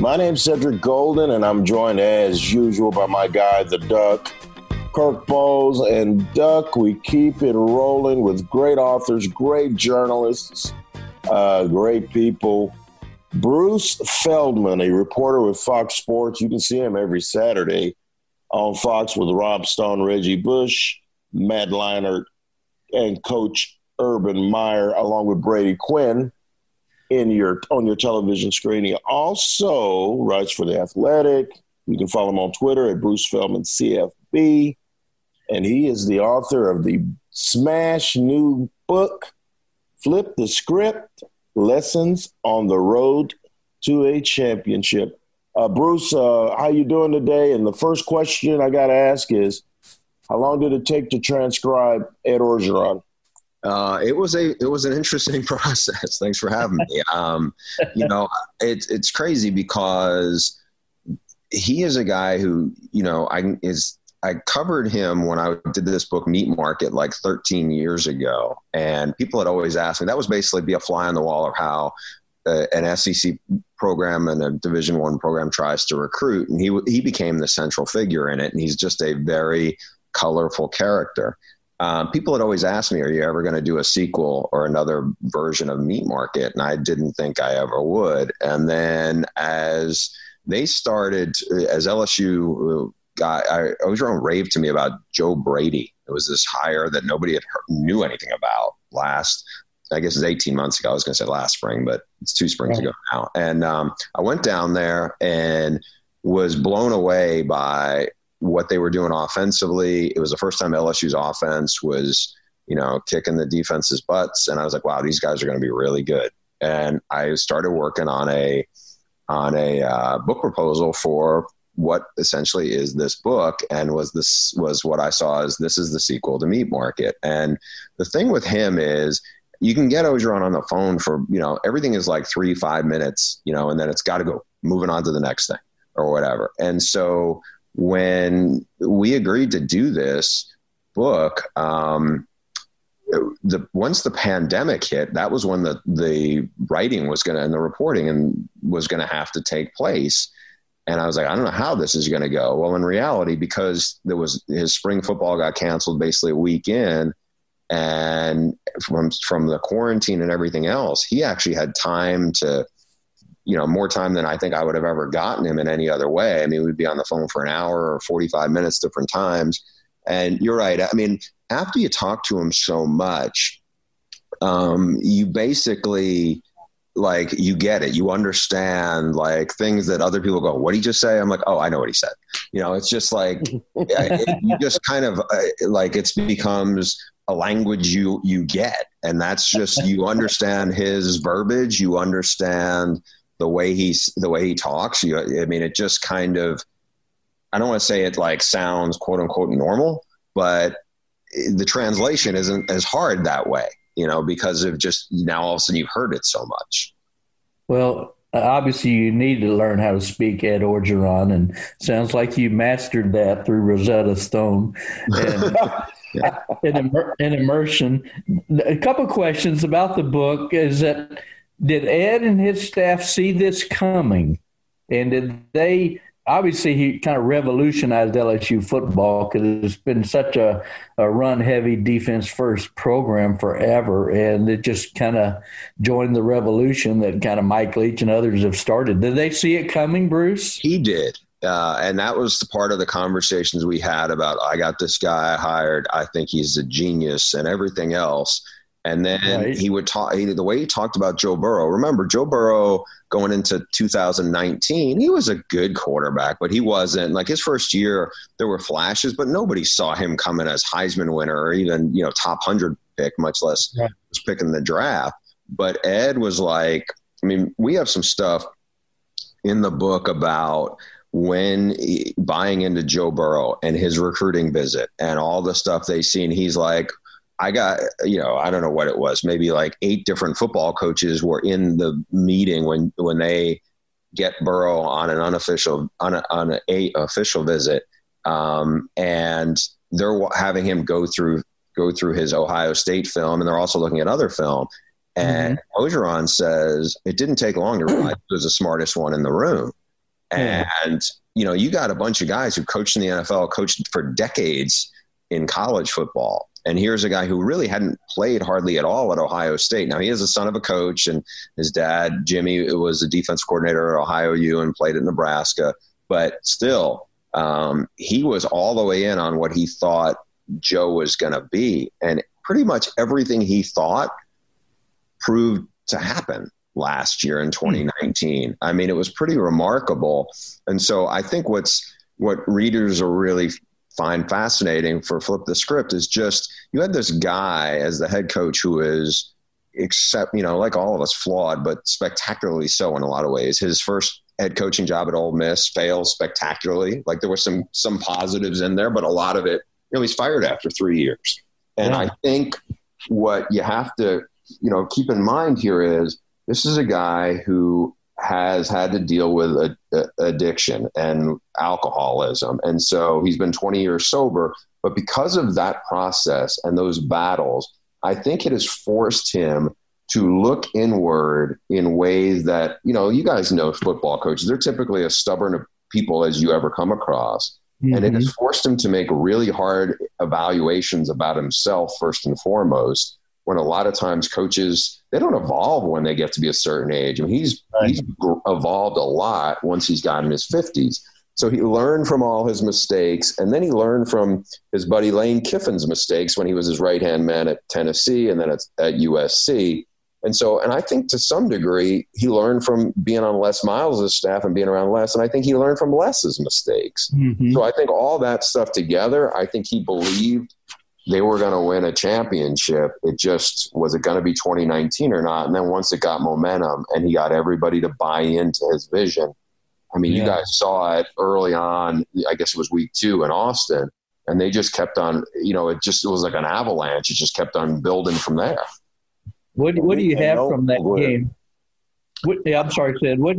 My name's Cedric Golden, and I'm joined as usual by my guy, the Duck, Kirk Bohls. And Duck, we keep it rolling with great authors, great journalists, uh, great people. Bruce Feldman, a reporter with Fox Sports. You can see him every Saturday on Fox with Rob Stone, Reggie Bush, Matt Leinart, and Coach Urban Meyer, along with Brady Quinn in your on your television screen. He also writes for the Athletic. You can follow him on Twitter at Bruce Feldman CFB, and he is the author of the smash new book, "Flip the Script: Lessons on the Road to a Championship." Uh, Bruce, uh, how you doing today? And the first question I got to ask is, how long did it take to transcribe Ed Orgeron? Uh, it was a it was an interesting process. Thanks for having me. Um, you know, it's it's crazy because he is a guy who you know I is I covered him when I did this book Meat Market like 13 years ago, and people had always asked me. That was basically be a fly on the wall of how uh, an SEC program and a Division One program tries to recruit, and he he became the central figure in it, and he's just a very colorful character. Um, people had always asked me, "Are you ever going to do a sequel or another version of Meat Market?" And I didn't think I ever would. And then as they started, as LSU got, I, Orgeron raved to me about Joe Brady. It was this hire that nobody had heard, knew anything about last. I guess it's 18 months ago. I was going to say last spring, but it's two springs ago now. And um, I went down there and was blown away by what they were doing offensively. It was the first time LSU's offense was, you know, kicking the defense's butts, and I was like, wow, these guys are going to be really good. And I started working on a on a uh, book proposal for what essentially is this book and was this was what I saw as this is the sequel to Meat Market. And the thing with him is you can get Orgeron on the phone for, you know, everything is like three, five minutes, you know, and then it's got to go moving on to the next thing or whatever. And so when we agreed to do this book, um, the once the pandemic hit, that was when the the writing was going to and the reporting and was going to have to take place. And I was like, I don't know how this is going to go. Well, in reality, because there was his spring football got canceled basically a week in, and from from the quarantine and everything else, he actually had time to you know, more time than I think I would have ever gotten him in any other way. I mean, we'd be on the phone for an hour or 45 minutes different times. And you're right. I mean, after you talk to him so much, um, you basically like you get it you understand like things that other people go what did he just say i'm like oh i know what he said you know it's just like it, you just kind of uh, like it's becomes a language you you get and that's just you understand his verbiage you understand the way he's the way he talks. You, I mean, it just kind of I don't want to say it like sounds quote unquote normal, but the translation isn't as hard that way, you know, because of just now all of a sudden you've heard it so much. Well, obviously you need to learn how to speak Ed Orgeron, and sounds like you mastered that through Rosetta Stone and, yeah. immer- immersion. A couple questions about the book is that did Ed and his staff see this coming? And did they obviously he kind of revolutionized LSU football because it's been such a, a run heavy defense first program forever. And it just kind of joined the revolution that kind of Mike Leach and others have started. Did they see it coming, Bruce? He did. Uh, and that was the part of the conversations we had about I got this guy hired. I think he's a genius and everything else. And then right. he would talk he, the way he talked about Joe Burrow. Remember, Joe Burrow going into 2019, he was a good quarterback, but he wasn't like his first year. There were flashes, but nobody saw him coming as Heisman winner or even you know top hundred pick, much less right. was picking the draft. But Ed was like, I mean, we have some stuff in the book about when he, buying into Joe Burrow and his recruiting visit and all the stuff they seen. He's like, I got, you know, I don't know what it was, maybe like eight different football coaches were in the meeting when, when they get Burrow on an unofficial, on a, on a, a official visit. Um, and they're having him go through, go through his Ohio State film. And they're also looking at other film. And mm-hmm. Orgeron says it didn't take long to realize he was the smartest one in the room. And, you know, you got a bunch of guys who coached in the NFL, coached for decades in college football and here's a guy who really hadn't played hardly at all at Ohio State. Now he is the son of a coach, and his dad Jimmy was a defense coordinator at Ohio U and played at Nebraska. But still, um, he was all the way in on what he thought Joe was going to be, and pretty much everything he thought proved to happen last year in 2019. I mean, it was pretty remarkable. And so I think what's what readers are really find fascinating for Flip the Script is just you had this guy as the head coach who is except you know like all of us flawed but spectacularly so in a lot of ways. His first head coaching job at Ole Miss failed spectacularly. Like there were some some positives in there but a lot of it you know he's fired after 3 years. And yeah. I think what you have to you know keep in mind here is this is a guy who has had to deal with a, a, addiction and alcoholism. And so he's been 20 years sober. But because of that process and those battles, I think it has forced him to look inward in ways that, you know, you guys know football coaches, they're typically as stubborn people as you ever come across. Mm-hmm. And it has mm-hmm. forced him to make really hard evaluations about himself, first and foremost, when a lot of times coaches they don't evolve when they get to be a certain age. I mean, he's right. he's evolved a lot once he's gotten his fifties. So he learned from all his mistakes, and then he learned from his buddy Lane Kiffin's mistakes when he was his right hand man at Tennessee and then at, at USC. And so, and I think to some degree, he learned from being on Les Miles' staff and being around Les, and I think he learned from Les's mistakes. Mm-hmm. So I think all that stuff together, I think he believed they were going to win a championship. It just was it going to be 2019 or not? And then once it got momentum and he got everybody to buy into his vision. I mean, yeah. you guys saw it early on. I guess it was week two in Austin, and they just kept on. You know, it just it was like an avalanche. It just kept on building from there. What What do you have from that game? What, yeah, I'm sorry, Sid. What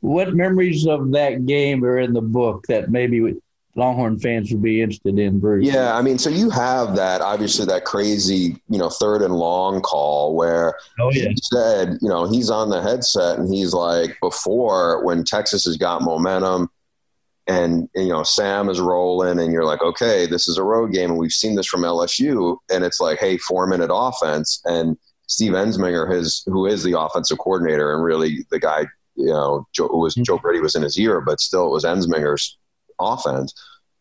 What memories of that game are in the book that maybe Longhorn fans would be interested in, Bruce. Yeah, I mean, so you have that obviously that crazy, you know, third and long call where oh, yeah. he said, you know, he's on the headset and he's like, before when Texas has got momentum and, you know, Sam is rolling and you're like, okay, this is a road game and we've seen this from LSU and it's like, hey, four minute offense and Steve Ensminger, his who is the offensive coordinator and really the guy, you know, Joe, was mm-hmm. Joe Brady was in his ear, but still it was Ensminger's offense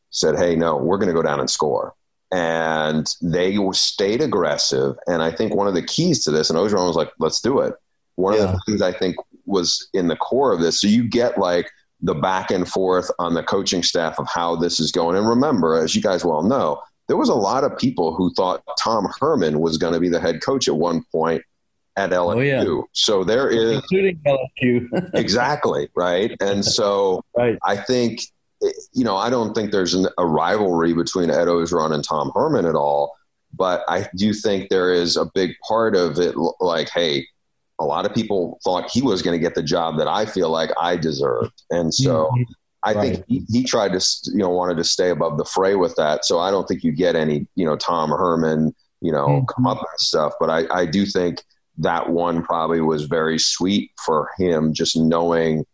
said, hey, no, we're going to go down and score. And they stayed aggressive. And I think one of the keys to this, and Orgeron was like, let's do it. One yeah. of the things I think was in the core of this. So you get like the back and forth on the coaching staff of how this is going. And remember, as you guys well know, there was a lot of people who thought Tom Herman was going to be the head coach at one point at LSU. Oh, yeah. So there is including LSU. exactly, right? And so right. I think you know, I don't think there's an, a rivalry between Ed Orgeron and Tom Herman at all, but I do think there is a big part of it like, hey, a lot of people thought he was going to get the job that I feel like I deserved. And so mm-hmm. I right. think he, he, tried to, you know, wanted to stay above the fray with that. So I don't think you get any, you know, Tom Herman, you know, mm-hmm. come up and stuff. But I, I do think that one probably was very sweet for him, just knowing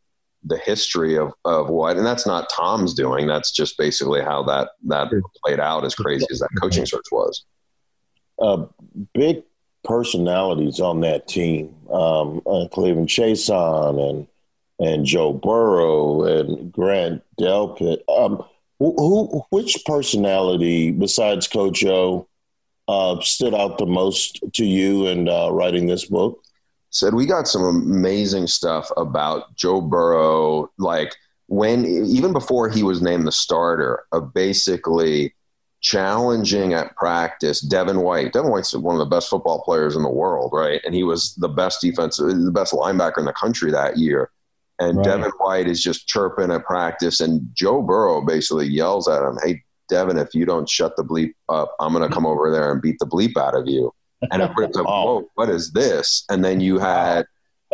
the history of, of what, and that's not Tom's doing. That's just basically how that that played out. As crazy as that coaching search was, uh, big personalities on that team. Um, uh, K'Lavon Chaisson and and Joe Burrow and Grant Delpit. Um, who, who, which personality besides Coach O uh, stood out the most to you in uh, writing this book? Said we got some amazing stuff about Joe Burrow, like when even before he was named the starter, of basically challenging at practice Devin White. Devin White's one of the best football players in the world, right? And he was the best defensive, the best linebacker in the country that year. And right. Devin White is just chirping at practice, and Joe Burrow basically yells at him, "Hey, Devin, if you don't shut the bleep up, I'm going to mm-hmm. come over there and beat the bleep out of you." And everybody's like, "Whoa, what is this?" And then you had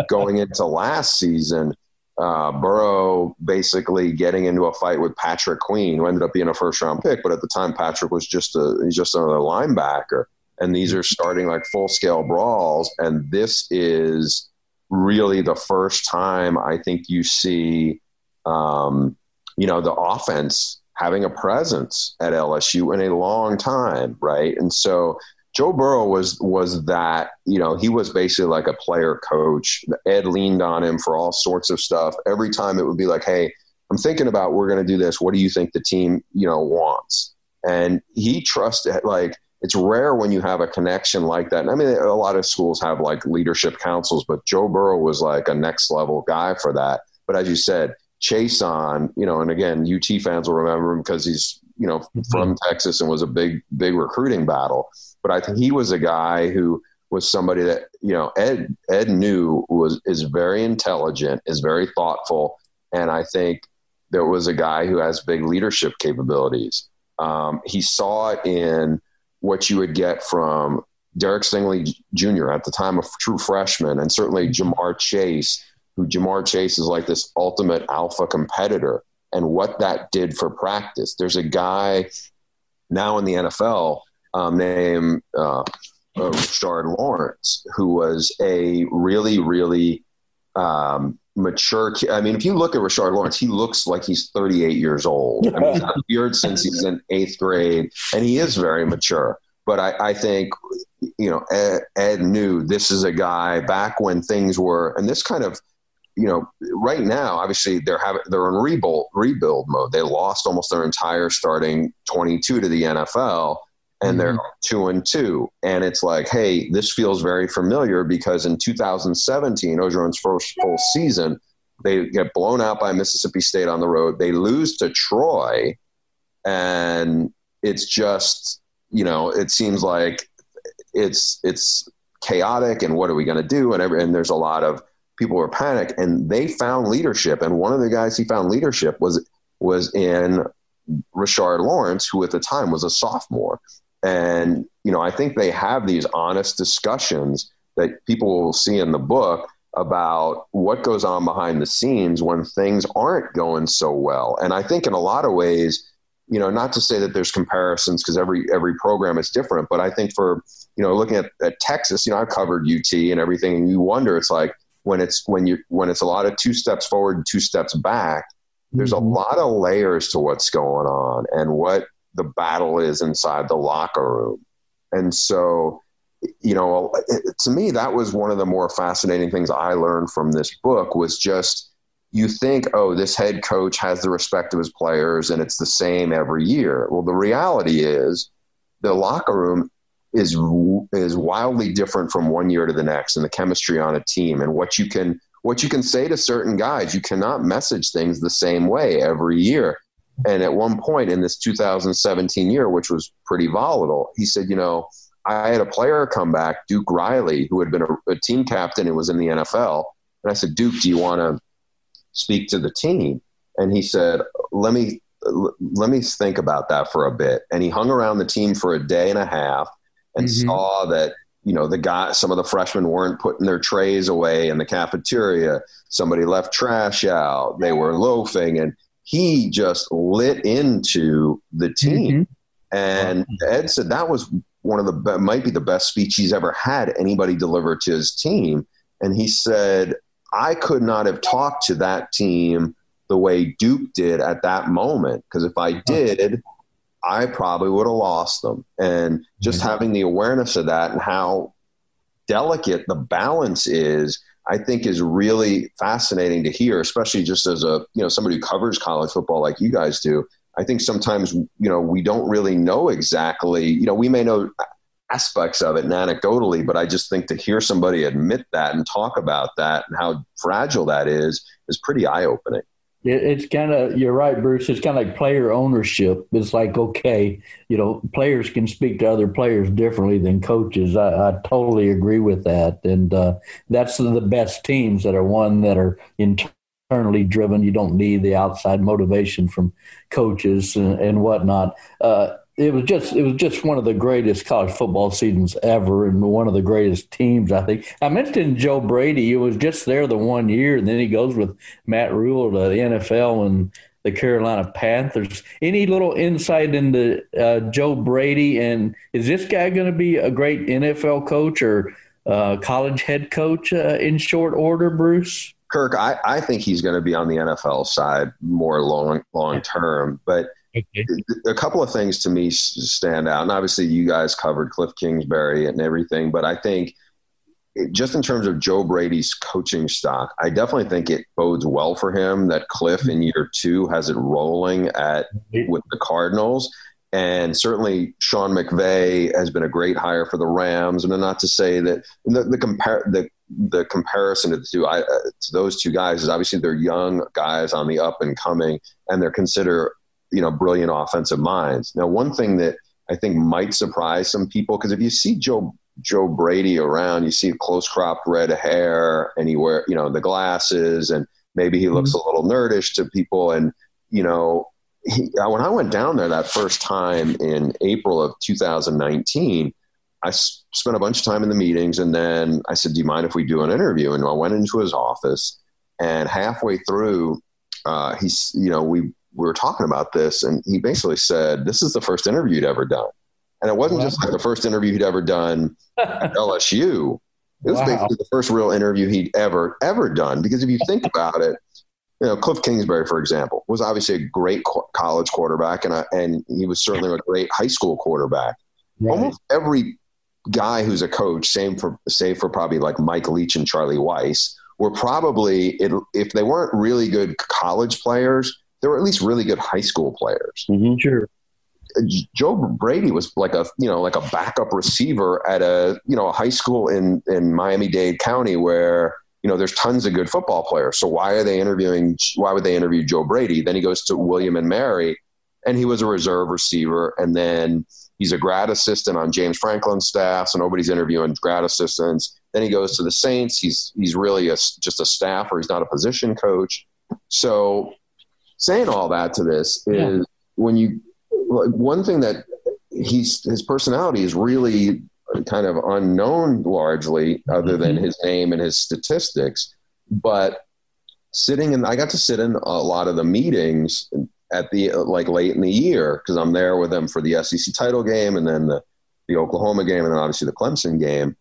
going into last season, uh, Burrow basically getting into a fight with Patrick Queen, who ended up being a first round pick, but at the time Patrick was just a he's just another linebacker. And these are starting like full scale brawls, and this is really the first time I think you see, um, you know, the offense having a presence at LSU in a long time, right? And so Joe Burrow was was that you know he was basically like a player coach. Ed leaned on him for all sorts of stuff. Every time it would be like, "Hey, I'm thinking about we're going to do this. What do you think the team you know wants?" And he trusted like it's rare when you have a connection like that. And I mean, a lot of schools have like leadership councils, but Joe Burrow was like a next level guy for that. But as you said, Chaisson, you know, and again, UT fans will remember him because he's you know mm-hmm. from Texas and was a big big recruiting battle but I think he was a guy who was somebody that you know Ed Ed knew was is very intelligent, is very thoughtful, and I think there was a guy who has big leadership capabilities. Um, he saw it in what you would get from Derek Stingley Jr. at the time, a true freshman, and certainly Ja'Marr Chase, who Ja'Marr Chase is like this ultimate alpha competitor, and what that did for practice. There's a guy now in the NFL um, named uh, uh, Rashard Lawrence, who was a really, really um, mature. I mean, if you look at Rashard Lawrence, he looks like he's 38 years old. I mean, he's a beard since he's in eighth grade, and he is very mature. But I, I think, you know, Ed, Ed knew this is a guy back when things were, and this kind of you know, right now, obviously they're having they're in rebuild rebuild mode. They lost almost their entire starting 22 to the NFL, and they're mm-hmm. two and two. And it's like, hey, this feels very familiar because in 2017, Orgeron's first full season, they get blown out by Mississippi State on the road. They lose to Troy, and it's just, you know, it seems like it's it's chaotic. And what are we going to do? And every, and there's a lot of people were panicked, and they found leadership. And one of the guys he found leadership was was in Rashard Lawrence, who at the time was a sophomore. And, you know, I think they have these honest discussions that people will see in the book about what goes on behind the scenes when things aren't going so well. And I think in a lot of ways, you know, not to say that there's comparisons because every every program is different, but I think for you know, looking at, at Texas, you know, I've covered UT and everything, and you wonder, it's like when it's when you when it's a lot of two steps forward, two steps back. There's mm-hmm. a lot of layers to what's going on, and what the battle is inside the locker room. And so, you know, to me, that was one of the more fascinating things I learned from this book was just you think, oh, this head coach has the respect of his players and it's the same every year. Well, the reality is the locker room is is wildly different from one year to the next and the chemistry on a team and what you can what you can say to certain guys you cannot message things the same way every year and at one point in this 2017 year, which was pretty volatile, he said, you know, I had a player come back, Duke Riley, who had been a, a team captain and was in the NFL. And I said, Duke, do you want to speak to the team? And he said, let me let me think about that for a bit. And he hung around the team for a day and a half and mm-hmm. saw that you know the guy some of the freshmen weren't putting their trays away in the cafeteria somebody left trash out they were loafing and he just lit into the team. Mm-hmm. And Ed said that was one of the might be the best speech he's ever had anybody deliver to his team. And he said, I could not have talked to that team the way Duke did at that moment. Because if I did, I probably would have lost them. And just mm-hmm. having the awareness of that and how delicate the balance is, I think is really fascinating to hear, especially just as a you know somebody who covers college football like you guys do. I think sometimes you know we don't really know exactly. You know, we may know aspects of it and anecdotally, but I just think to hear somebody admit that and talk about that and how fragile that is is pretty eye opening. It's kind of you're right, Bruce. It's kind of like player ownership. It's like okay, you know, players can speak to other players differently than coaches. I, I totally agree with that, and uh, that's the best teams that are one that are internally driven. You don't need the outside motivation from coaches and, and whatnot. Uh, it was just it was just one of the greatest college football seasons ever, and one of the greatest teams. I think I mentioned Joe Brady. He was just there the one year, and then he goes with Matt Rhule to the NFL and the Carolina Panthers. Any little insight into uh, Joe Brady, and is this guy going to be a great NFL coach or uh, college head coach uh, in short order, Bruce? Kirk, I, I think he's going to be on the NFL side more long long term, but Okay. A couple of things to me stand out, and obviously you guys covered Cliff Kingsbury and everything, but I think just in terms of Joe Brady's coaching stock, I definitely think it bodes well for him that Cliff in year two has it rolling at with the Cardinals. And certainly Sean McVay has been a great hire for the Rams. And not to say that the, the compare the the comparison to the two I, uh, to those two guys is obviously they're young guys on the up and coming, and they're considered you know brilliant offensive minds. Now, one thing that I think might surprise some people because if you see Joe Joe Brady around, you see close cropped red hair, and he wear you know the glasses, and maybe he looks mm-hmm. a little nerdish to people, and you know. He, when I went down there that first time in April of 2019, I spent a bunch of time in the meetings, and then I said, "Do you mind if we do an interview?" And I went into his office, and halfway through, uh, he's you know we we were talking about this, and he basically said, "This is the first interview he'd ever done," and it wasn't wow. just like the first interview he'd ever done at LSU. It was wow. basically the first real interview he'd ever ever done. Because if you think about it, you know, Cliff Kingsbury, for example, was obviously a great co- college quarterback, and a, and he was certainly a great high school quarterback. Right. Almost every guy who's a coach, same for save for probably like Mike Leach and Charlie Weis, were probably if they weren't really good college players, they were at least really good high school players. Mm-hmm. Sure. Joe Brady was like a you know like a backup receiver at a you know a high school in in Miami Dade County where you know there's tons of good football players. So why are they interviewing? Why would they interview Joe Brady? Then he goes to William and Mary, and he was a reserve receiver, and then he's a grad assistant on James Franklin's staff. So nobody's interviewing grad assistants. Then he goes to the Saints. He's he's really a, just a staffer. He's not a position coach. So saying all that to this is yeah. when you like, one thing that he's his personality is really kind of unknown largely other than mm-hmm. his name and his statistics but sitting in i got to sit in a lot of the meetings at the like late in the year because i'm there with them for the sec title game and then the, the oklahoma game and then obviously the clemson game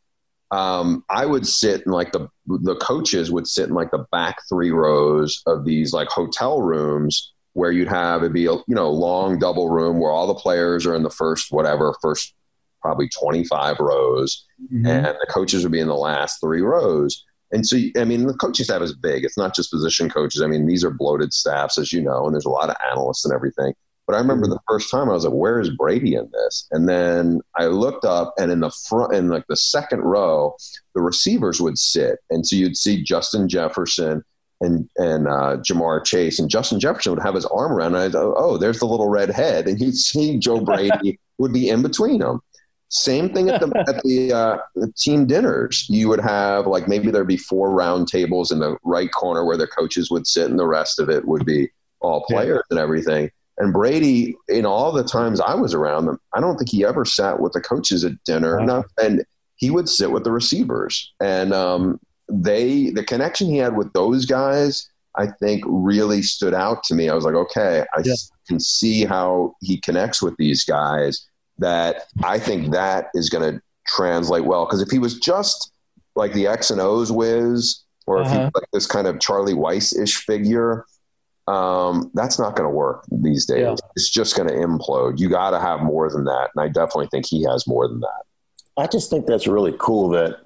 um, I would sit in like the the coaches would sit in like the back three rows of these like hotel rooms where you'd have it be a you know long double room where all the players are in the first whatever first probably 25 rows. Mm-hmm. and the coaches would be in the last three rows. And so i mean the coaching staff is big. It's not just position coaches. I mean these are bloated staffs as you know and there's a lot of analysts and everything but I remember the first time I was like, "Where is Brady in this?" And then I looked up, and in the front, in like the second row, the receivers would sit, and so you'd see Justin Jefferson and and uh, Ja'Marr Chase, and Justin Jefferson would have his arm around, and I'd go, "Oh, there's the little red head," and you'd see Joe Brady would be in between them. Same thing at the at the uh, team dinners. You would have like maybe there'd be four round tables in the right corner where the coaches would sit, and the rest of it would be all players yeah. and everything. And Brady, in all the times I was around them, I don't think he ever sat with the coaches at dinner. Wow. and he would sit with the receivers. And um, they, the connection he had with those guys, I think really stood out to me. I was like, okay, I yeah. can see how he connects with these guys. That I think that is going to translate well. Because if he was just like the X and O's whiz, or if Uh-huh. he's like this kind of Charlie Weis ish figure, um, that's not going to work these days. Yeah. It's just going to implode. You got to have more than that. And I definitely think he has more than that. I just think that's really cool that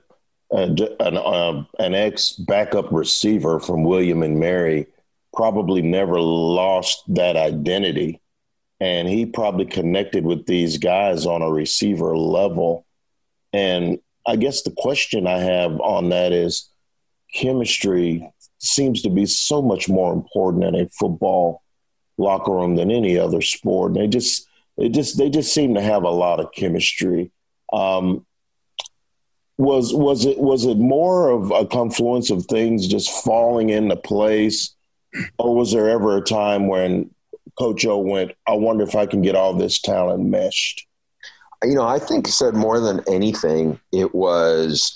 an, an, uh, an ex backup receiver from William and Mary probably never lost that identity. And he probably connected with these guys on a receiver level. And I guess the question I have on that is chemistry seems to be so much more important in a football locker room than any other sport. And they just, they just, they just seem to have a lot of chemistry. Um, was was it was it more of a confluence of things just falling into place, or was there ever a time when Coach O went, "I wonder if I can get all this talent meshed"? You know, I think said more than anything, it was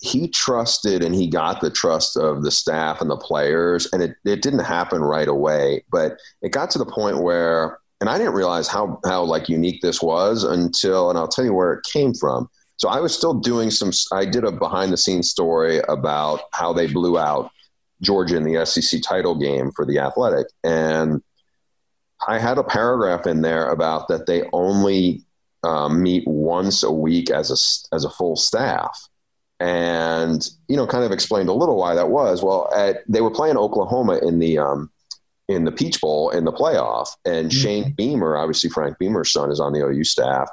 he trusted and he got the trust of the staff and the players, and it, it didn't happen right away, but it got to the point where, and I didn't realize how how like unique this was until, and I'll tell you where it came from. So I was still doing some. I did a behind the scenes story about how they blew out Georgia in the SEC title game for the Athletic, and I had a paragraph in there about that they only um, meet once a week as a as a full staff, and you know, kind of explained a little why that was. Well, at, they were playing Oklahoma in the um, in the Peach Bowl in the playoff, and Shane Beamer, obviously Frank Beamer's son, is on the OU staff,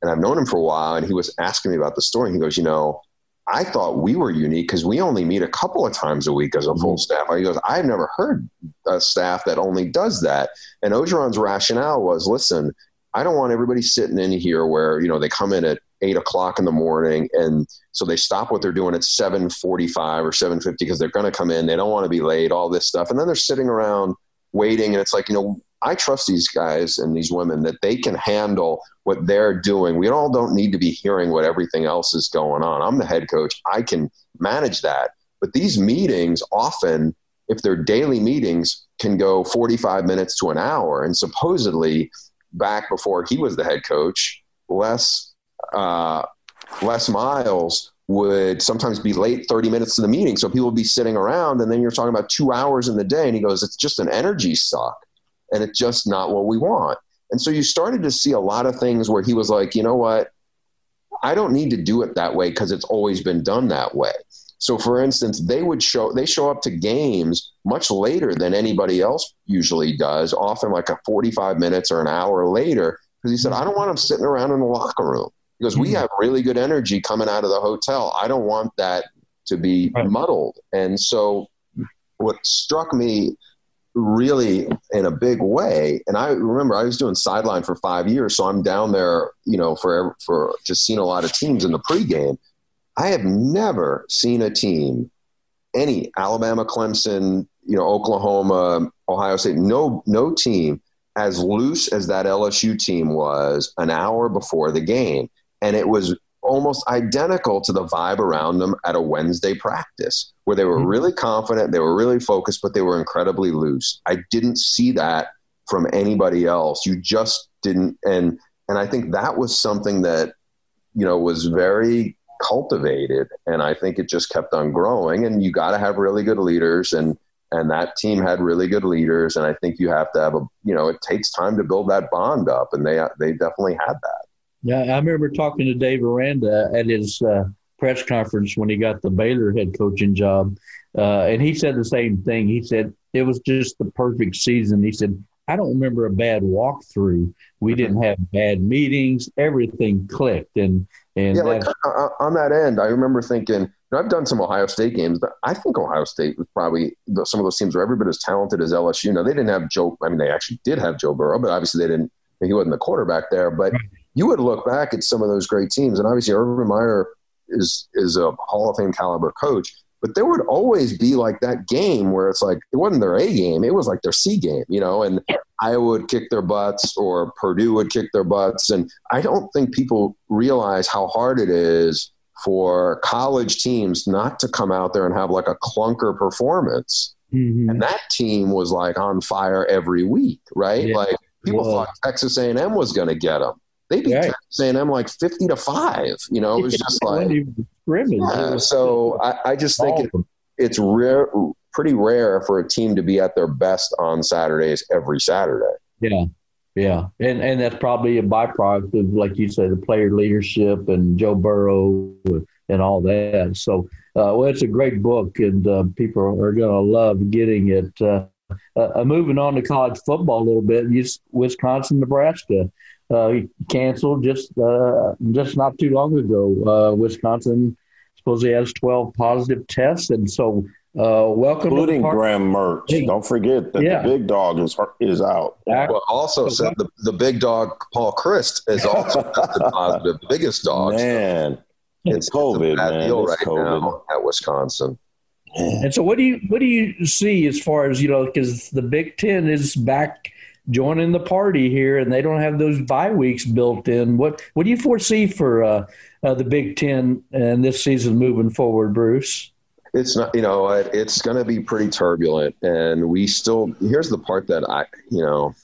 and I've known him for a while, and he was asking me about the story. And he goes, you know. I thought we were unique because we only meet a couple of times a week as a full staff. He goes, I've never heard a staff that only does that. And Orgeron's rationale was, listen, I don't want everybody sitting in here where, you know, they come in at eight o'clock in the morning and so they stop what they're doing at seven forty five or seven fifty because they're gonna come in, they don't want to be late, all this stuff. And then they're sitting around waiting and it's like, you know, I trust these guys and these women that they can handle what they're doing. We all don't need to be hearing what everything else is going on. I'm the head coach. I can manage that. But these meetings often, if they're daily meetings, can go 45 minutes to an hour. And supposedly, back before he was the head coach, Les, uh, Les Miles would sometimes be late 30 minutes to the meeting. So people would be sitting around, and then you're talking about two hours in the day. And he goes, It's just an energy suck. And it's just not what we want. And so you started to see a lot of things where he was like, you know what? I don't need to do it that way because it's always been done that way. So for instance, they would show they show up to games much later than anybody else usually does, often like a 45 minutes or an hour later, because he said, I don't want them sitting around in the locker room because we hmm. have really good energy coming out of the hotel. I don't want that to be Right. muddled. And so what struck me really in a big way. And I remember I was doing sideline for five years, so I'm down there, you know, for for just seeing a lot of teams in the pregame. I have never seen a team, any Alabama, Clemson, you know, Oklahoma, Ohio State, no no team as loose as that LSU team was an hour before the game, and it was almost identical to the vibe around them at a Wednesday practice where they were Mhm. really confident, they were really focused, but they were incredibly loose. I didn't see that from anybody else. You just didn't and and I think that was something that you know was very cultivated and I think it just kept on growing and you got to have really good leaders and and that team had really good leaders and I think you have to have a you know it takes time to build that bond up and they they definitely had that. Yeah, I remember talking to Dave Aranda at his uh, press conference when he got the Baylor head coaching job, uh, and he said the same thing. He said it was just the perfect season. He said, "I don't remember a bad walkthrough. We didn't have bad meetings. Everything clicked." And and yeah, like uh, on that end, I remember thinking, I've done some Ohio State games, but I think Ohio State was probably some of those teams were every bit as talented as LSU. Now they didn't have Joe. I mean, they actually did have Joe Burrow, but obviously they didn't. He wasn't the quarterback there. But you would look back at some of those great teams, and obviously Urban Meyer is is a Hall of Fame caliber coach. But there would always be like that game where it's like it wasn't their A game; it was like their C game, you know. And Iowa would kick their butts, or Purdue would kick their butts, and I don't think people realize how hard it is for college teams not to come out there and have like a clunker performance. Mhm. And that team was like on fire every week, right? Yeah, like people was. thought Texas A&M was going to get them. They beat Right. Texas A&M like fifty to five. You know, it was just like scrimmage. Yeah, so I, I just think it, it's rare, pretty rare for a team to be at their best on Saturdays every Saturday. Yeah, yeah, and and that's probably a byproduct of, like you said, the player leadership and Joe Burrow and all that. So, uh, well, it's a great book, and uh, people are going to love getting it. Uh, uh, moving on to college football a little bit, Wisconsin, Nebraska uh, canceled just uh, just not too long ago. Wisconsin supposedly has 12 positive tests, and so uh, welcome, including Graham Mertz. Hey. Don't forget that yeah. the big dog is is out. Well, also said the, the big dog Paul Chryst is also tested positive. The biggest dog. Man, it's COVID, man. Deal right COVID. now at Wisconsin. And so, what do you what do you see as far as you know? Because the Big Ten is back joining the party here, and they don't have those bye weeks built in. What what do you foresee for uh, uh, the Big Ten and this season moving forward, Bruce? it's not you know it's going to be pretty turbulent and we still here's the part that i you know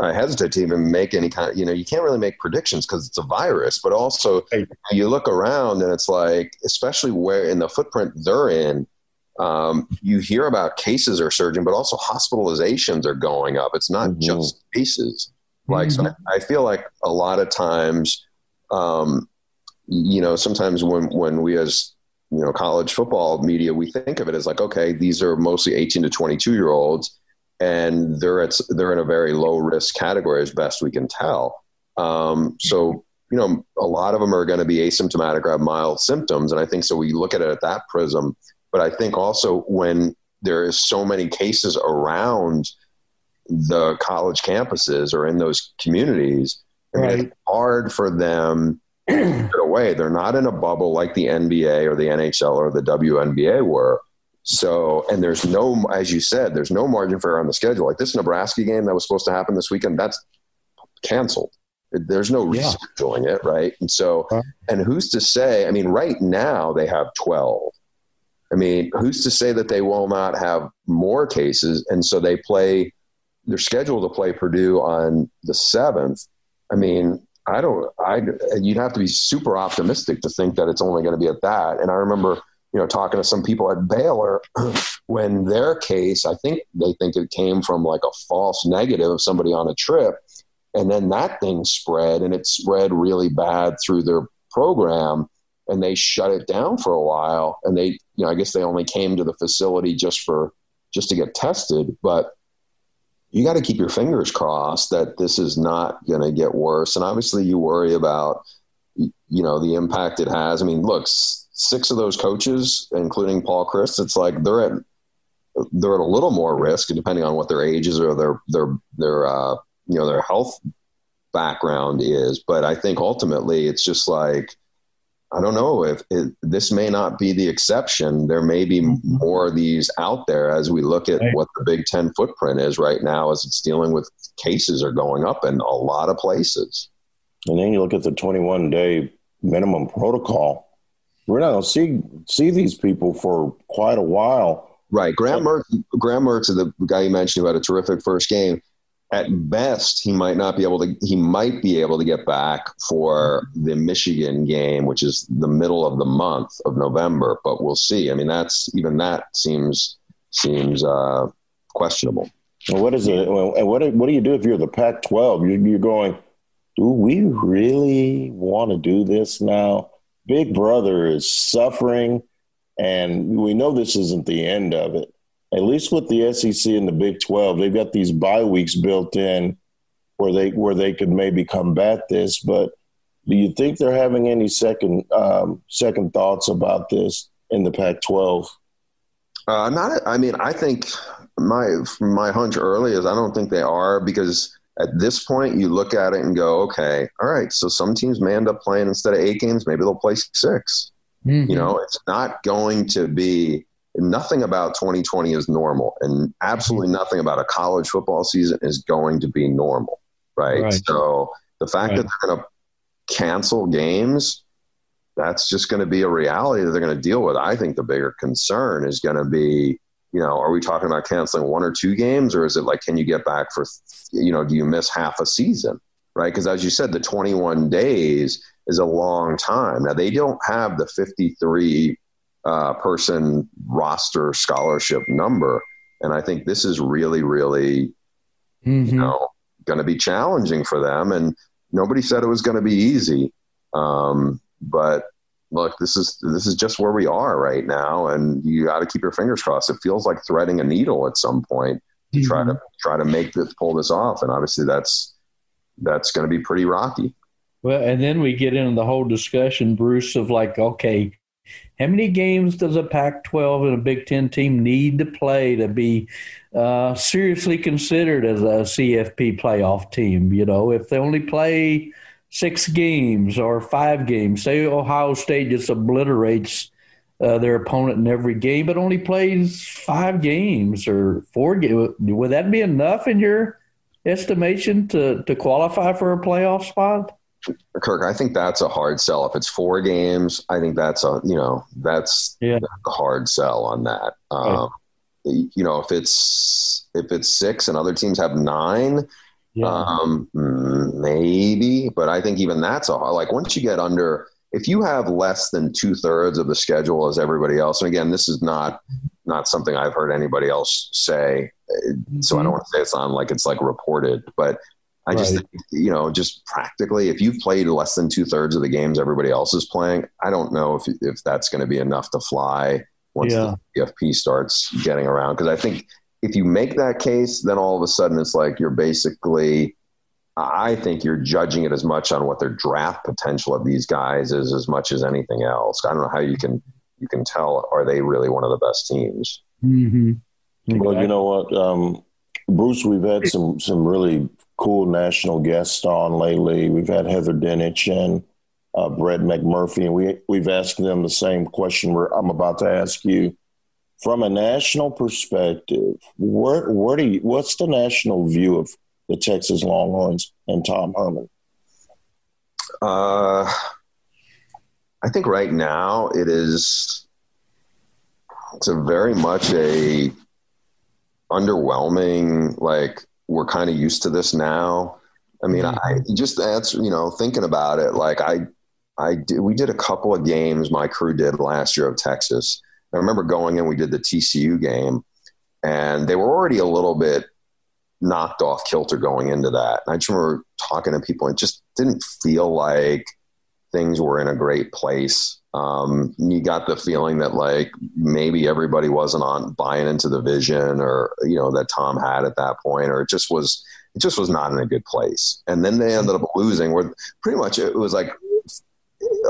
i hesitate to even make any kind of you know you can't really make predictions because it's a virus but also you look around and it's like especially where in the footprint they're in um, you hear about cases are surging but also hospitalizations are going up it's not mm-hmm. just cases like mm-hmm. so I, I feel like a lot of times um, you know sometimes when when we as you know college football media we think of it as like okay these are mostly 18 to 22 year olds and they're at they're in a very low risk category as best we can tell um, so you know a lot of them are going to be asymptomatic or have mild symptoms and i think so we look at it at that prism but i think also when there is so many cases around the college campuses or in those communities right. it's hard for them to get away. They're not in a bubble like the NBA or the NHL or the WNBA were. So, and there's no, as you said, there's no margin for error on the schedule. Like this Nebraska game that was supposed to happen this weekend, that's canceled. There's no rescheduling yeah. it, right? And so, and who's to say? I mean, right now they have 12. I mean, who's to say that they will not have more cases? And so they play, they're scheduled to play Purdue on the 7th. I mean, I don't. I you'd have to be super optimistic to think that it's only going to be at that. And I remember, you know, talking to some people at Baylor when their case, I think they think it came from like a false negative of somebody on a trip, and then that thing spread, and it spread really bad through their program, and they shut it down for a while. And they, you know, I guess they only came to the facility just for just to get tested, but you got to keep your fingers crossed that this is not going to get worse. And obviously, you worry about you know the impact it has. I mean, look, six of those coaches, including Paul Chryst, it's like they're at they're at a little more risk depending on what their ages or their their their uh, you know their health background is. But I think ultimately, it's just like I don't know if it, this may not be the exception. There may be mm-hmm. more of these out there as we look at right. what the Big Ten footprint is right now, as it's dealing with cases are going up in a lot of places. And then you look at the 21 day minimum protocol. We're not going to see see these people for quite a while. Right. Graham Mertz, Graham Mertz, the guy you mentioned who had a terrific first game at best he might not be able to he might be able to get back for the Michigan game which is the middle of the month of November but we'll see. I mean that's even that seems seems uh, questionable. Well, what is it and what what do you do if you're the Pac-12 you're, you're going do we really want to do this now? Big Brother is suffering and we know this isn't the end of it at least with the SEC and the Big 12, they've got these bye weeks built in where they where they could maybe combat this. But do you think they're having any second um, second thoughts about this in the Pac-12? Uh, not. I mean, I think my my hunch early is I don't think they are because at this point you look at it and go, okay, all right. So some teams may end up playing instead of eight games, maybe they'll play 6 mm-hmm. You know, it's not going to be nothing about 2020 is normal and absolutely mm-hmm. nothing about a college football season is going to be normal right, right. so the fact right. that they're going to cancel games that's just going to be a reality that they're going to deal with i think the bigger concern is going to be you know are we talking about canceling one or two games or is it like can you get back for you know do you miss half a season right because as you said the 21 days is a long time. Now they don't have the 53 uh, person roster scholarship number, and I think this is really, really, mm-hmm. you know, going to be challenging for them. And nobody said it was going to be easy, um, but look, this is this is just where we are right now, and you got to keep your fingers crossed. It feels like threading a needle at some point to mm-hmm. try to try to make this pull this off, and obviously that's that's going to be pretty rocky. Well, and then we get into the whole discussion, Bruce, of like, okay, how many games does a Pac 12 and a Big Ten team need to play to be uh, seriously considered as a CFP playoff team? You know, if they only play six games or five games, say Ohio State just obliterates uh, their opponent in every game, but only plays five games or four games, would that be enough in your estimation to, to qualify for a playoff spot? Kirk, I think that's a hard sell. If it's four games, I think that's a you know that's yeah. a hard sell on that. Um, yeah. You know, if it's if it's six and other teams have nine, yeah. um, maybe. But I think even that's a like once you get under, if you have less than two thirds of the schedule as everybody else, and again, this is not not something I've heard anybody else say. So I don't mm-hmm. want to say it's on like it's like reported, but I just right. think, you know, just practically, if you've played less than two thirds of the games everybody else is playing, I don't know if if that's going to be enough to fly once yeah. the PFP starts getting around. Because I think if you make that case, then all of a sudden it's like you're basically, I think you're judging it as much on what their draft potential of these guys is as much as anything else. I don't know how you can you can tell are they really one of the best teams. Mm-hmm. Well, you know what, um, Bruce, we've had some some really cool national guests on lately. We've had Heather Dinich and uh, Brett McMurphy, and we we've asked them the same question I'm about to ask you. From a national perspective, where where do you, what's the national view of the Texas Longhorns and Tom Herman? Uh, I think right now it is it's a very much a underwhelming like we're kind of used to this now. I mean, mm-hmm. I just answer, you know, thinking about it, like I, I did, we did a couple of games my crew did last year of Texas. I remember going in, we did the TCU game and they were already a little bit knocked off kilter going into that. And I just remember talking to people and it just didn't feel like things were in a great place. Um, you got the feeling that like maybe everybody wasn't on buying into the vision or you know that Tom had at that point, or it just was it just was not in a good place. And then they ended up losing. Where pretty much it was like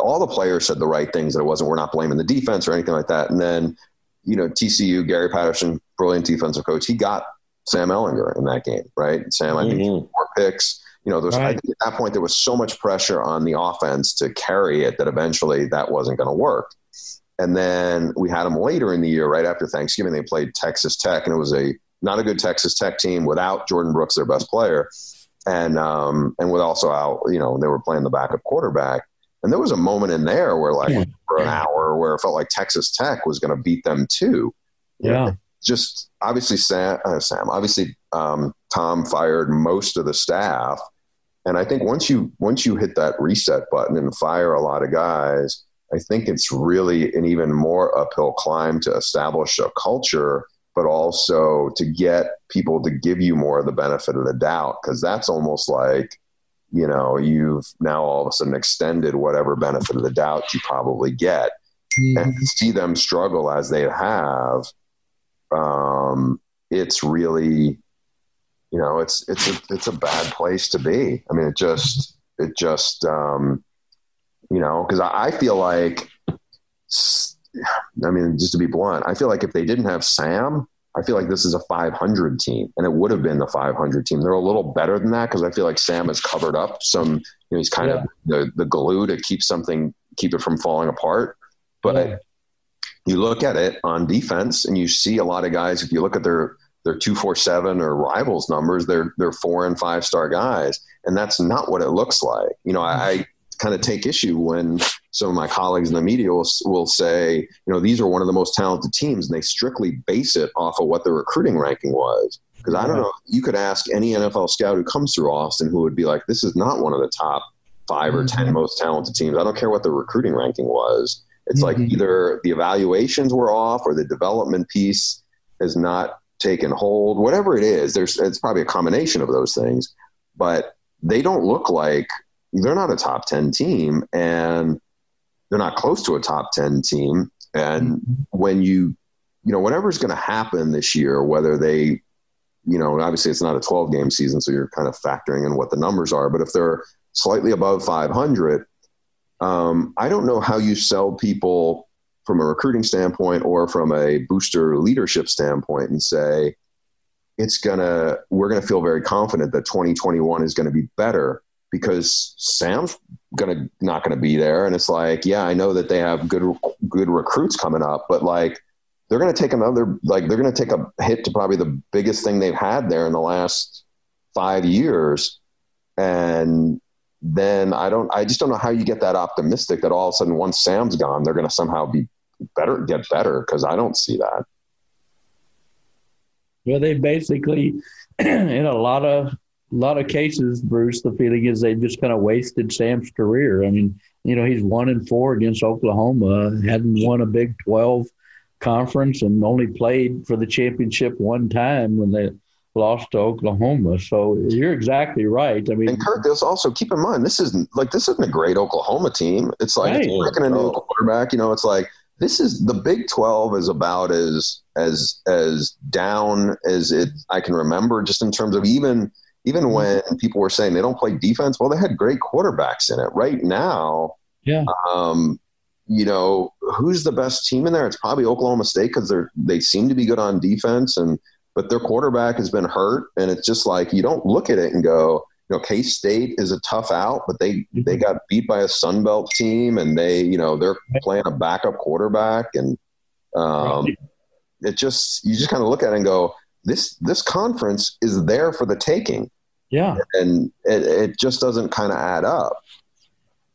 all the players said the right things. That it wasn't we're not blaming the defense or anything like that. And then you know TCU Gary Patterson, brilliant defensive coach, he got Sam Ehlinger in that game, right? Sam, I think mm-hmm. four picks you know, there's right. at that point there was so much pressure on the offense to carry it that eventually that wasn't going to work. And then we had them later in the year, right after Thanksgiving. They played Texas Tech, and it was a not a good Texas Tech team without Jordan Brooks, their best player, and um, and with also out, you know, they were playing the backup quarterback. And there was a moment in there where, like, yeah. for an hour, where it felt like Texas Tech was going to beat them too. Yeah. Just obviously, Sam, uh, Sam obviously, um, Tom fired most of the staff, and I think once you once you hit that reset button and fire a lot of guys, I think it's really an even more uphill climb to establish a culture, but also to get people to give you more of the benefit of the doubt, because that's almost like, you know, you've now all of a sudden extended whatever benefit of the doubt you probably get. Mm-hmm. And to see them struggle as they have, um, it's really you know, it's it's a it's a bad place to be. I mean, it just it just um, you know, because I, I feel like, I mean, just to be blunt, I feel like if they didn't have Sam, I feel like this is a 500 team, and it would have been the 500 team. They're a little better than that because I feel like Sam has covered up some. You know, he's kind yeah. of the the glue to keep something, keep it from falling apart. But yeah. you look at it on defense, and you see a lot of guys. If you look at their their two four seven or rivals numbers. They're they're four and five star guys, and that's not what it looks like. You know, I, I kind of take issue when some of my colleagues in the media will, will say, you know, these are one of the most talented teams, and they strictly base it off of what the recruiting ranking was. Because I don't know, you could ask any NFL scout who comes through Austin who would be like, this is not one of the top 5 or 10 Mhm. most talented teams. I don't care what the recruiting ranking was. It's like Mhm. either the evaluations were off or the development piece has not taken hold. Whatever it is, there's it's probably a combination of those things. But they don't look like they're not a top 10 team and they're not close to a top 10 team. And when you, you know, whatever's going to happen this year, whether they, you know, obviously it's not a 12 game season, so you're kind of factoring in what the numbers are. But if they're slightly above 500, um, I don't know how you sell people from a recruiting standpoint or from a booster leadership standpoint and say, it's gonna, we're gonna feel very confident that 2021 is gonna be better because Sam's gonna not gonna be there, and it's like, yeah, I know that they have good good recruits coming up, but like they're gonna take another like they're gonna take a hit to probably the biggest thing they've had there in the last five years, and then I don't I just don't know how you get that optimistic that all of a sudden once Sam's gone, they're gonna somehow be better get better because I don't see that. Well, they basically, in a lot of lot of cases, Bruce, the feeling is they just kind of wasted Sam's career. I mean, you know, he's one and four against Oklahoma, hadn't won a Big Twelve conference, and only played for the championship one time when they lost to Oklahoma. So you're exactly right. I mean, And Kurt, this also keep in mind this isn't like this isn't a great Oklahoma team. It's like Right. it's a new quarterback. You know, it's like this is the Big Twelve is about as as as down as it I can remember, just in terms of even even Mm-hmm. when people were saying they don't play defense. Well, they had great quarterbacks in it. Right now, Yeah. Um, you know, who's the best team in there? It's probably Oklahoma State because they're they seem to be good on defense and but their quarterback has been hurt, and it's just like you don't look at it and go, you know, K State is a tough out, but they they got beat by a Sun Belt team, and they you know they're playing a backup quarterback, and um, Right. it just you just kind of look at it and go, this this conference is there for the taking, yeah. and it, it just doesn't kind of add up.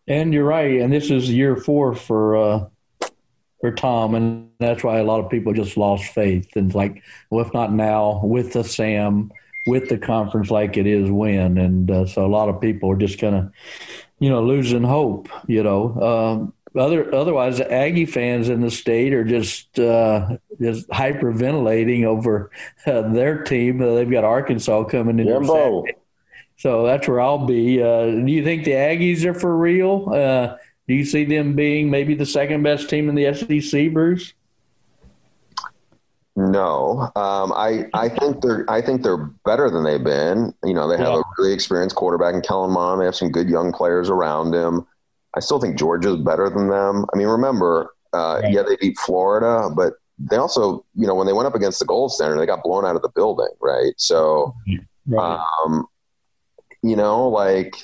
And you're right. And this is year four for uh, for Tom, and that's why a lot of people just lost faith. And like, well, if not now, with the Sam, with the conference like it is when, and uh, so a lot of people are just kind of, you know, losing hope. You know, um, other otherwise, the Aggie fans in the state are just uh, just hyperventilating over uh, their team. Uh, they've got Arkansas coming in. Jimbo. So that's where I'll be. Uh, do you think the Aggies are for real? Do you see them being maybe the second best team in the SEC, Bruce? No, um, I I think they're I think they're better than they've been. You know, they have Yeah. a really experienced quarterback in Kellen Mond. They have some good young players around him. I still think Georgia's better than them. I mean, remember, uh, Right. yeah, they beat Florida, but they also, you know, when they went up against the gold standard, they got blown out of the building, right? So, um, you know, like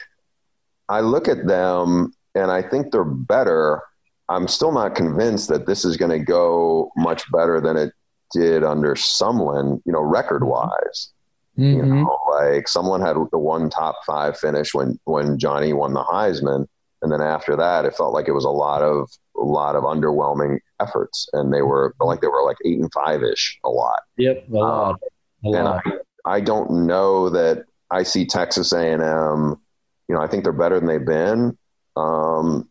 I look at them and I think they're better. I'm still not convinced that this is going to go much better than it did under Sumlin, you know, record wise. You Mhm. know, like Sumlin had the one top five finish when when Johnny won the Heisman, and then after that, it felt like it was a lot of a lot of underwhelming efforts, and they were like they were like eight and five ish a lot. Yep, a lot. A And. I, I don't know that I see Texas A and M. You know, I think they're better than they've been. Um,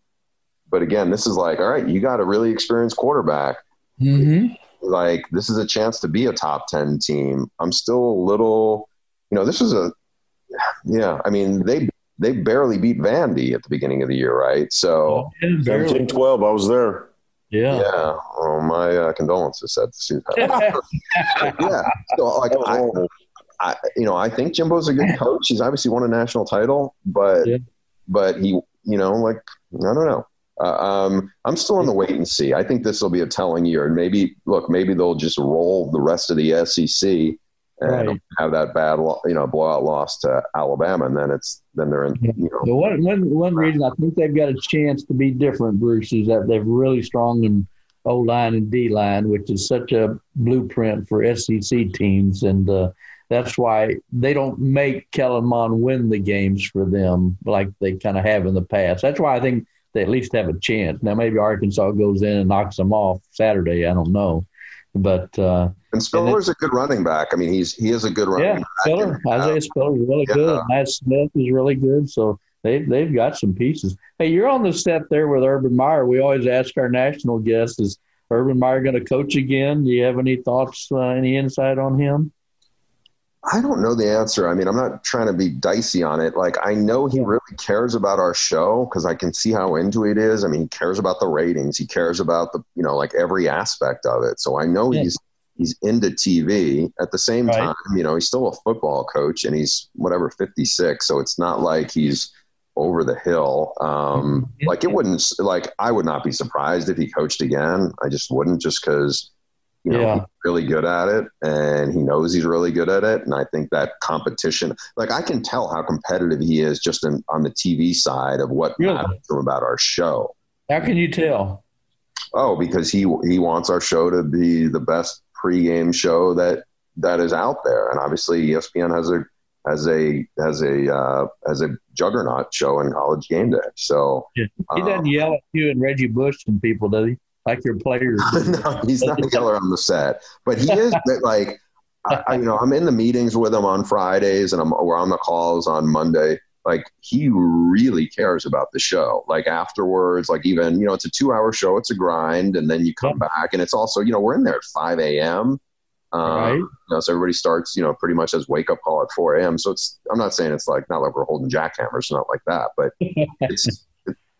but again, this is like, all right, you got a really experienced quarterback. Mhm. Like, this is a chance to be a top ten team. I'm still a little, you know, this is a, yeah. I mean, they they barely beat Vandy at the beginning of the year, right? So. Yeah, barely. 17 12, I was there. Yeah. Yeah, well, my uh, condolences. Sad to see that. yeah, so like I. I, you know, I think Jimbo's a good coach. He's obviously won a national title, but Yeah. but he, you know, like I don't know. Uh, um, I'm still on the wait and see. I think this will be a telling year, and maybe look, maybe they'll just roll the rest of the SEC and Right. have that bad, you know, blowout loss to Alabama, and then it's then they're in, you know, The one, one, one reason I think they've got a chance to be different, Bruce, is that they've really strong in O line and D line, which is such a blueprint for SEC teams, and uh, that's why they don't make Kellen Mond win the games for them like they kind of have in the past. That's why I think they at least have a chance. Now maybe Arkansas goes in and knocks them off Saturday. I don't know, but uh, and Spiller's a good running back. I mean, he's he is a good running yeah, back. Spiller, and, Isaiah Spiller is really yeah. good. Matt Smith is really good. So they they've got some pieces. Hey, you're on the set there with Urban Meyer. We always ask our national guests: Is Urban Meyer going to coach again? Do you have any thoughts, uh, any insight on him? I don't know the answer. I mean, I'm not trying to be dicey on it. Like, I know he really cares about our show because I can see how into it is. I mean, he cares about the ratings. He cares about the, you know, like every aspect of it. So I know yeah. he's he's into TV. At the same right. time, you know, he's still a football coach and he's whatever 56. So it's not like he's over the hill. Um. Like it wouldn't like I would not be surprised if he coached again. I just wouldn't just because you know, yeah. he's really good at it and he knows he's really good at it. And I think that competition, like I can tell how competitive he is just in, on the TV side of what really? matters to him about our show. How can you tell? Oh, because he, he wants our show to be the best pregame show that, that is out there. And obviously ESPN has a, has a, has a, uh, has a juggernaut show in college game day. So yeah. he doesn't um, yell at you and Reggie Bush and people, does he? Like your players. no, he's not a killer on the set, but he is like, I, you know, I'm in the meetings with him on Fridays, and I'm we're on the calls on Monday. Like he really cares about the show. Like afterwards, like even you know, it's a two hour show, it's a grind, and then you come yeah. back, and it's also you know we're in there at five a.m. Um, right. You know, so everybody starts, you know, pretty much as wake up call at 4 a.m. So it's, I'm not saying it's like, not like we're holding jackhammers, or not like that, but it's,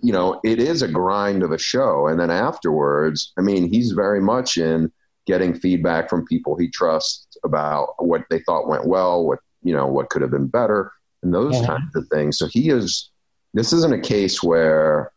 you know, it is a grind of a show. And then afterwards, I mean, he's very much in getting feedback from people he trusts about what they thought went well, what, you know, what could have been better, and those mm-hmm. kinds of things. So he is, this isn't a case where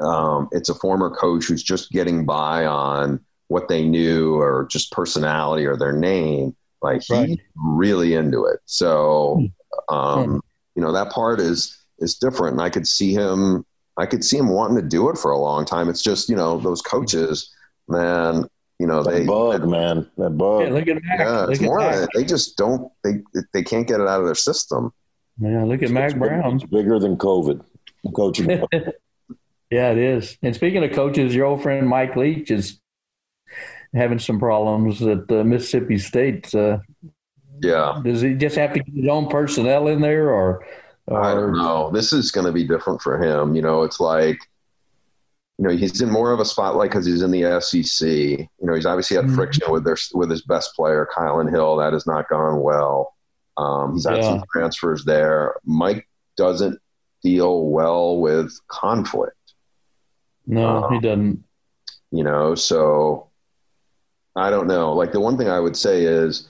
um, it's a former coach who's just getting by on what they knew or just personality or their name. Like right. he's really into it. So, hmm. um, hmm. you know, that part is, is different. And I could see him I could see him wanting to do it for a long time. It's just you know those coaches, man. You know they bug, they, man. That bug. Yeah, look at Mack. Yeah, look it's more. Mack. They just don't. They they can't get it out of their system. Yeah, look at Mack Brown. It's bigger than COVID. Coaching. yeah, it is. And speaking of coaches, your old friend Mike Leach is having some problems at uh, Mississippi State. Uh, yeah. Does he just have to get his own personnel in there, or I don't know. This is going to be different for him. You know, it's like, you know, he's in more of a spotlight because he's in the SEC. You know, he's obviously had mm-hmm. friction with their with his best player, Kylin Hill. That has not gone well. Um, he's had yeah. some transfers there. Mike doesn't deal well with conflict. No, um, he doesn't. You know, so I don't know. Like the one thing I would say is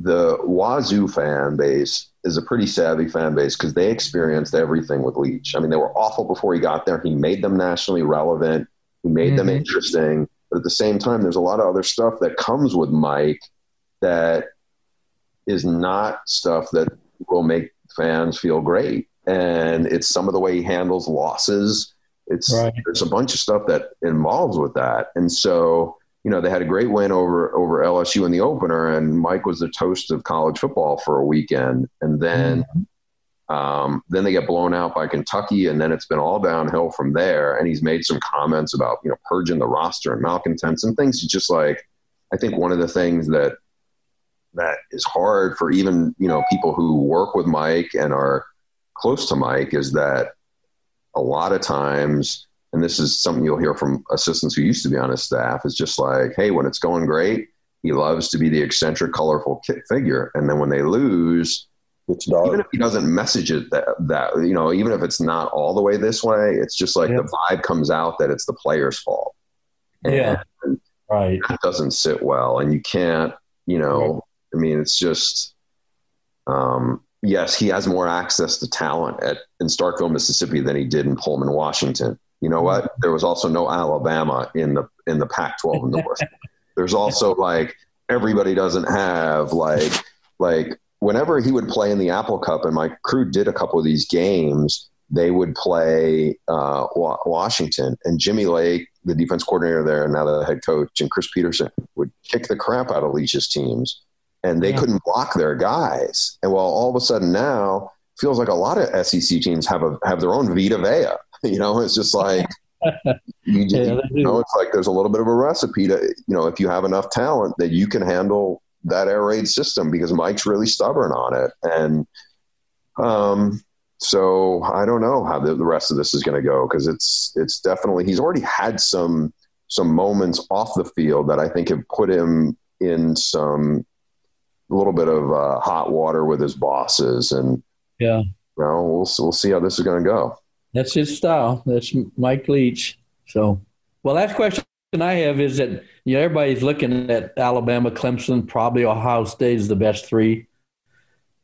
the Wazoo fan base is a pretty savvy fan base because they experienced everything with Leach. I mean, they were awful before he got there. He made them nationally relevant. He made mm-hmm. them interesting. But at the same time, there's a lot of other stuff that comes with Mike that is not stuff that will make fans feel great. And it's some of the way he handles losses. It's right. there's a bunch of stuff that involves with that. And so you know, they had a great win over over LSU in the opener, and Mike was the toast of college football for a weekend, and then. Mm-hmm. Um, then they get blown out by Kentucky, and then it's been all downhill from there. And he's made some comments about you know purging the roster and malcontents and things. He's just like, I think one of the things that that is hard for even you know people who work with Mike and are close to Mike is that a lot of times and this is something you'll hear from assistants who used to be on his staff. Is just like hey when it's going great he loves to be the eccentric colorful figure. And then when they lose it's dark. even if he doesn't message it that, that you know even if it's not all the way this way it's just like the vibe comes out that it's the player's fault. Yeah. Right. that doesn't sit well. And you can't you know i mean it's just um yes he has more access to talent at in starkville mississippi than he did in pullman washington you know what? There was also no Alabama in the in the Pac-12 North. There's also like everybody doesn't have like like whenever he would play in the Apple Cup, and my crew did a couple of these games. They would play uh, Washington, and Jimmy Lake, the defense coordinator there, and now the head coach, and Chris Petersen would kick the crap out of Leach's teams, and they yeah. couldn't block their guys. And while all of a sudden now feels like a lot of SEC teams have a have their own Vita Vea. You know, it's just like you, yeah, you know, it's like there's a little bit of a recipe to you know if you have enough talent that you can handle that air raid system because Mike's really stubborn on it. And um so I don't know how the, the rest of this is going to go because it's it's definitely he's already had some some moments off the field that I think have put him in some a little bit of uh, hot water with his bosses, and yeah, you know, we'll we'll see how this is going to go. That's his style. That's Mike Leach. So, well, last question I have is that you know everybody's looking at Alabama, Clemson, probably Ohio State is the best three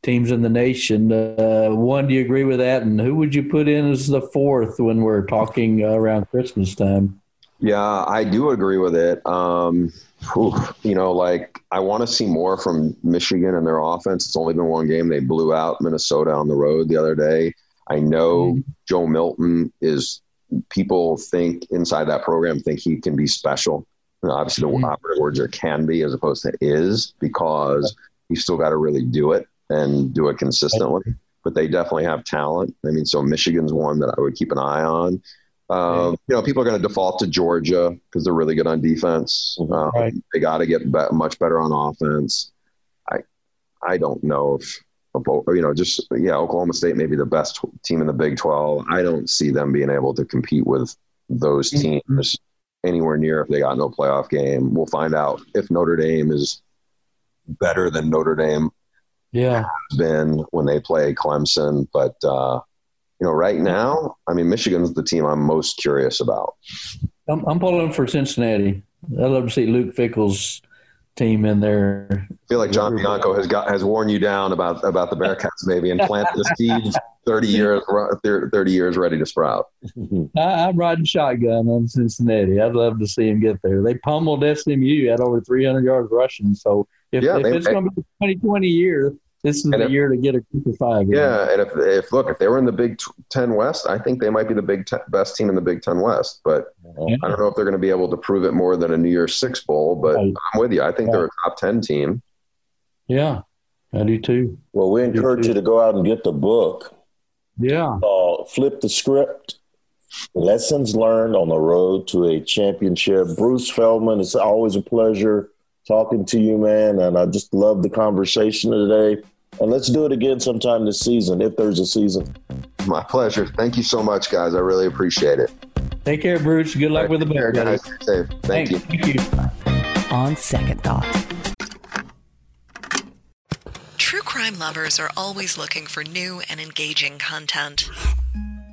teams in the nation. Uh, one, do you agree with that? And who would you put in as the fourth when we're talking uh, around Christmas time? Yeah, I do agree with it. Um, whew, you know, like I want to see more from Michigan and their offense. It's only been one game. They blew out Minnesota on the road the other day. I know mm-hmm. Joe Milton is. People think inside that program think he can be special. Know, obviously, the mm-hmm. operative words are "can be" as opposed to "is" because he's still got to really do it and do it consistently. But they definitely have talent. I mean, so Michigan's one that I would keep an eye on. Um, you know, people are going to default to Georgia because they're really good on defense. Mm-hmm. Um, right. They got to get be- much better on offense. I, I don't know if, you know, just yeah, Oklahoma State may be the best team in the Big Twelve. I don't see them being able to compete with those mm-hmm. teams anywhere near if they got no playoff game. We'll find out if Notre Dame is better than Notre Dame yeah been when they play Clemson. But uh, you know, right now, I mean, Michigan's the team I'm most curious about. I'm, I'm pulling for Cincinnati. I'd love to see Luke Fickell's team in there. I feel like John Bianco has got has worn you down about about the Bearcats maybe and planted the seeds thirty years thirty years ready to sprout. I, am riding shotgun on Cincinnati. I'd love to see him get there. They pummeled SMU at over 300 yards rushing. So if, yeah, if they, it's going to be a 2020 year, this is and the if, year to get a group of five. Yeah, and if if look if they were in the Big Ten West, I think they might be the Big Ten, best team in the Big Ten West. But yeah. I don't know if they're going to be able to prove it more than a New Year's Six bowl. But right. I'm with you. I think they're a top ten team. Yeah, I do too. Well, we encourage you to go out and get the book. Yeah. Uh, flip the script. Lessons learned on the road to a championship. Bruce Feldman, it's always a pleasure talking to you, man. And I just love the conversation today. And let's do it again sometime this season, if there's a season. My pleasure. Thank you so much, guys. I really appreciate it. Take care, Bruce. Good luck right, with the bear, guys. Safe. Thank Thanks. you. Thank you. On second thought. True crime lovers are always looking for new and engaging content.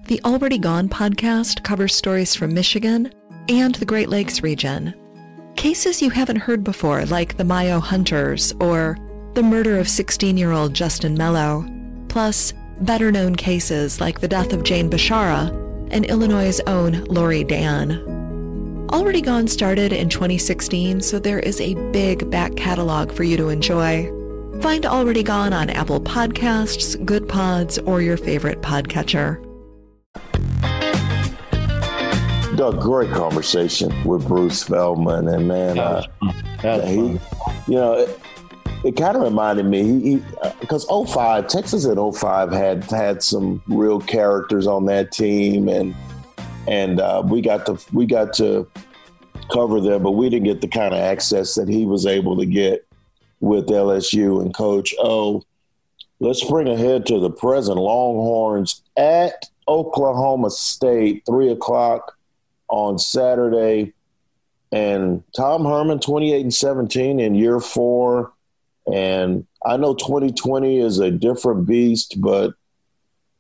The Already Gone podcast covers stories from Michigan and the Great Lakes region. Cases you haven't heard before, like the Mayo Hunters or the murder of 16 year old Justin Mello, plus better known cases like the death of Jane Bashara and Illinois' own Lori Dan. Already Gone started in 2016, so there is a big back catalog for you to enjoy. Find Already Gone on Apple Podcasts, Goodpods, or your favorite podcatcher. Doug, great conversation with Bruce Feldman, and man, uh, he, you know, it kind of reminded me because 05 Texas at 05 had had some real characters on that team and and uh, we got to we got to cover them but we didn't get the kind of access that he was able to get with LSU and coach O. Let's spring ahead to the present. Longhorns at Oklahoma State 3 o'clock on Saturday. And Tom Herman 28 and 17 in year 4 and I know 2020 is a different beast, but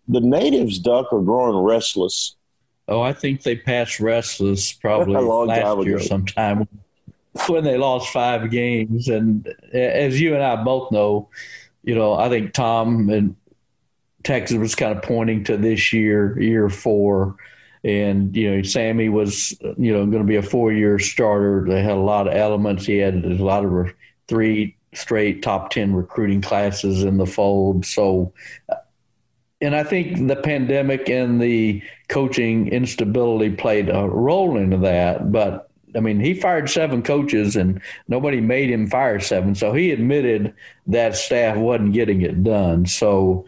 the natives, Duck, are growing restless. Oh, I think they passed restless probably last year sometime when they lost five games. And as you and I both know, you know, I think Tom and Texas was kind of pointing to this year, year four. And, you know, Sammy was, you know, going to be a four year starter. They had a lot of elements. He had a lot of three straight top 10 recruiting classes in the fold. So, and I think the pandemic and the coaching instability played a role into that. But I mean, he fired seven coaches and nobody made him fire seven. So he admitted that staff wasn't getting it done. So,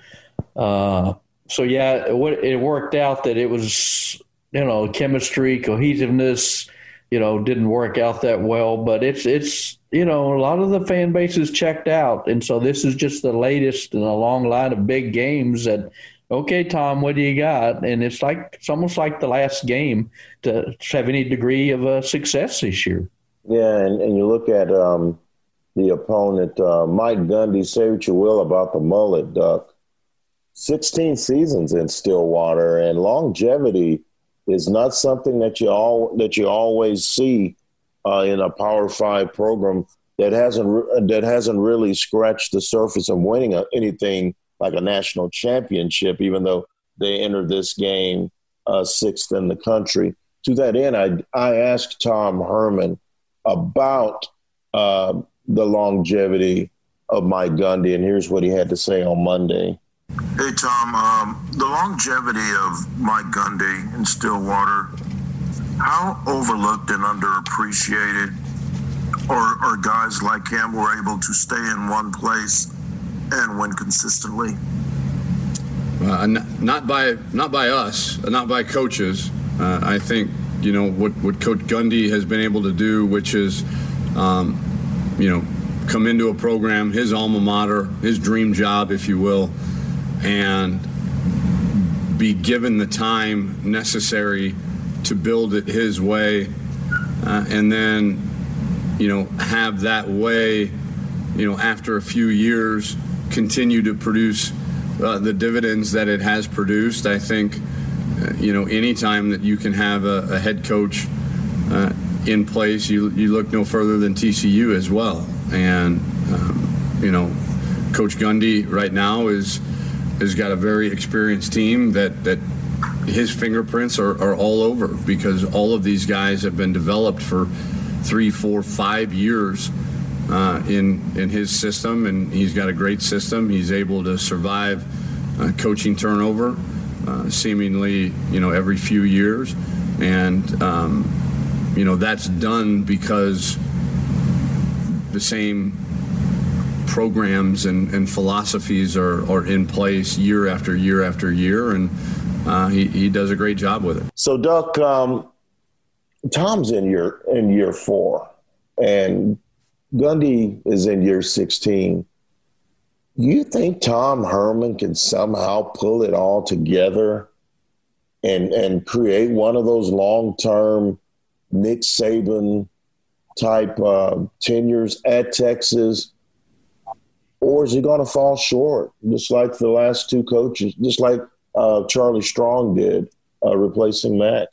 uh, so yeah, it, it worked out that it was, you know, chemistry, cohesiveness, you know, didn't work out that well, but it's, it's, you know, a lot of the fan base is checked out. And so this is just the latest in a long line of big games that okay, Tom, what do you got? And it's like it's almost like the last game to have any degree of uh, success this year. Yeah, and, and you look at um, the opponent, uh, Mike Gundy. Say what you will about the mullet, Duck. 16 seasons in Stillwater, and longevity is not something that you all that you always see uh, in a Power Five program that hasn't that hasn't really scratched the surface of winning a, anything like a national championship, even though they entered this game uh, sixth in the country. To that end, I I asked Tom Herman about uh, the longevity of Mike Gundy, and here's what he had to say on Monday. Hey, Tom, um, the longevity of Mike Gundy in Stillwater, how overlooked and underappreciated or, guys like him were able to stay in one place and win consistently? Uh, not by not by us, not by coaches. Uh, I think you know what what Coach Gundy has been able to do, which is, um, you know, come into a program, his alma mater, his dream job, if you will, and be given the time necessary to build it his way, uh, and then, you know, have that way, you know, after a few years, continue to produce uh, the dividends that it has produced. I think, uh, you know, anytime that you can have a, a head coach uh, in place, you you look no further than TCU as well. And um, you know, Coach Gundy right now is has got a very experienced team that that his fingerprints are, are all over because all of these guys have been developed for three, four, five years uh, in in his system, and he's got a great system. He's able to survive uh, coaching turnover, uh, seemingly you know every few years, and um, you know that's done because the same programs and, and philosophies are, are in place year after year after year, and uh, he, he does a great job with it. So, Duck, um, Tom's in year in year four, and Gundy is in year 16. You think Tom Herman can somehow pull it all together and and create one of those long term Nick Saban type uh, tenures at Texas, or is he going to fall short, just like the last two coaches, just like uh, Charlie Strong did, uh, replacing Mack?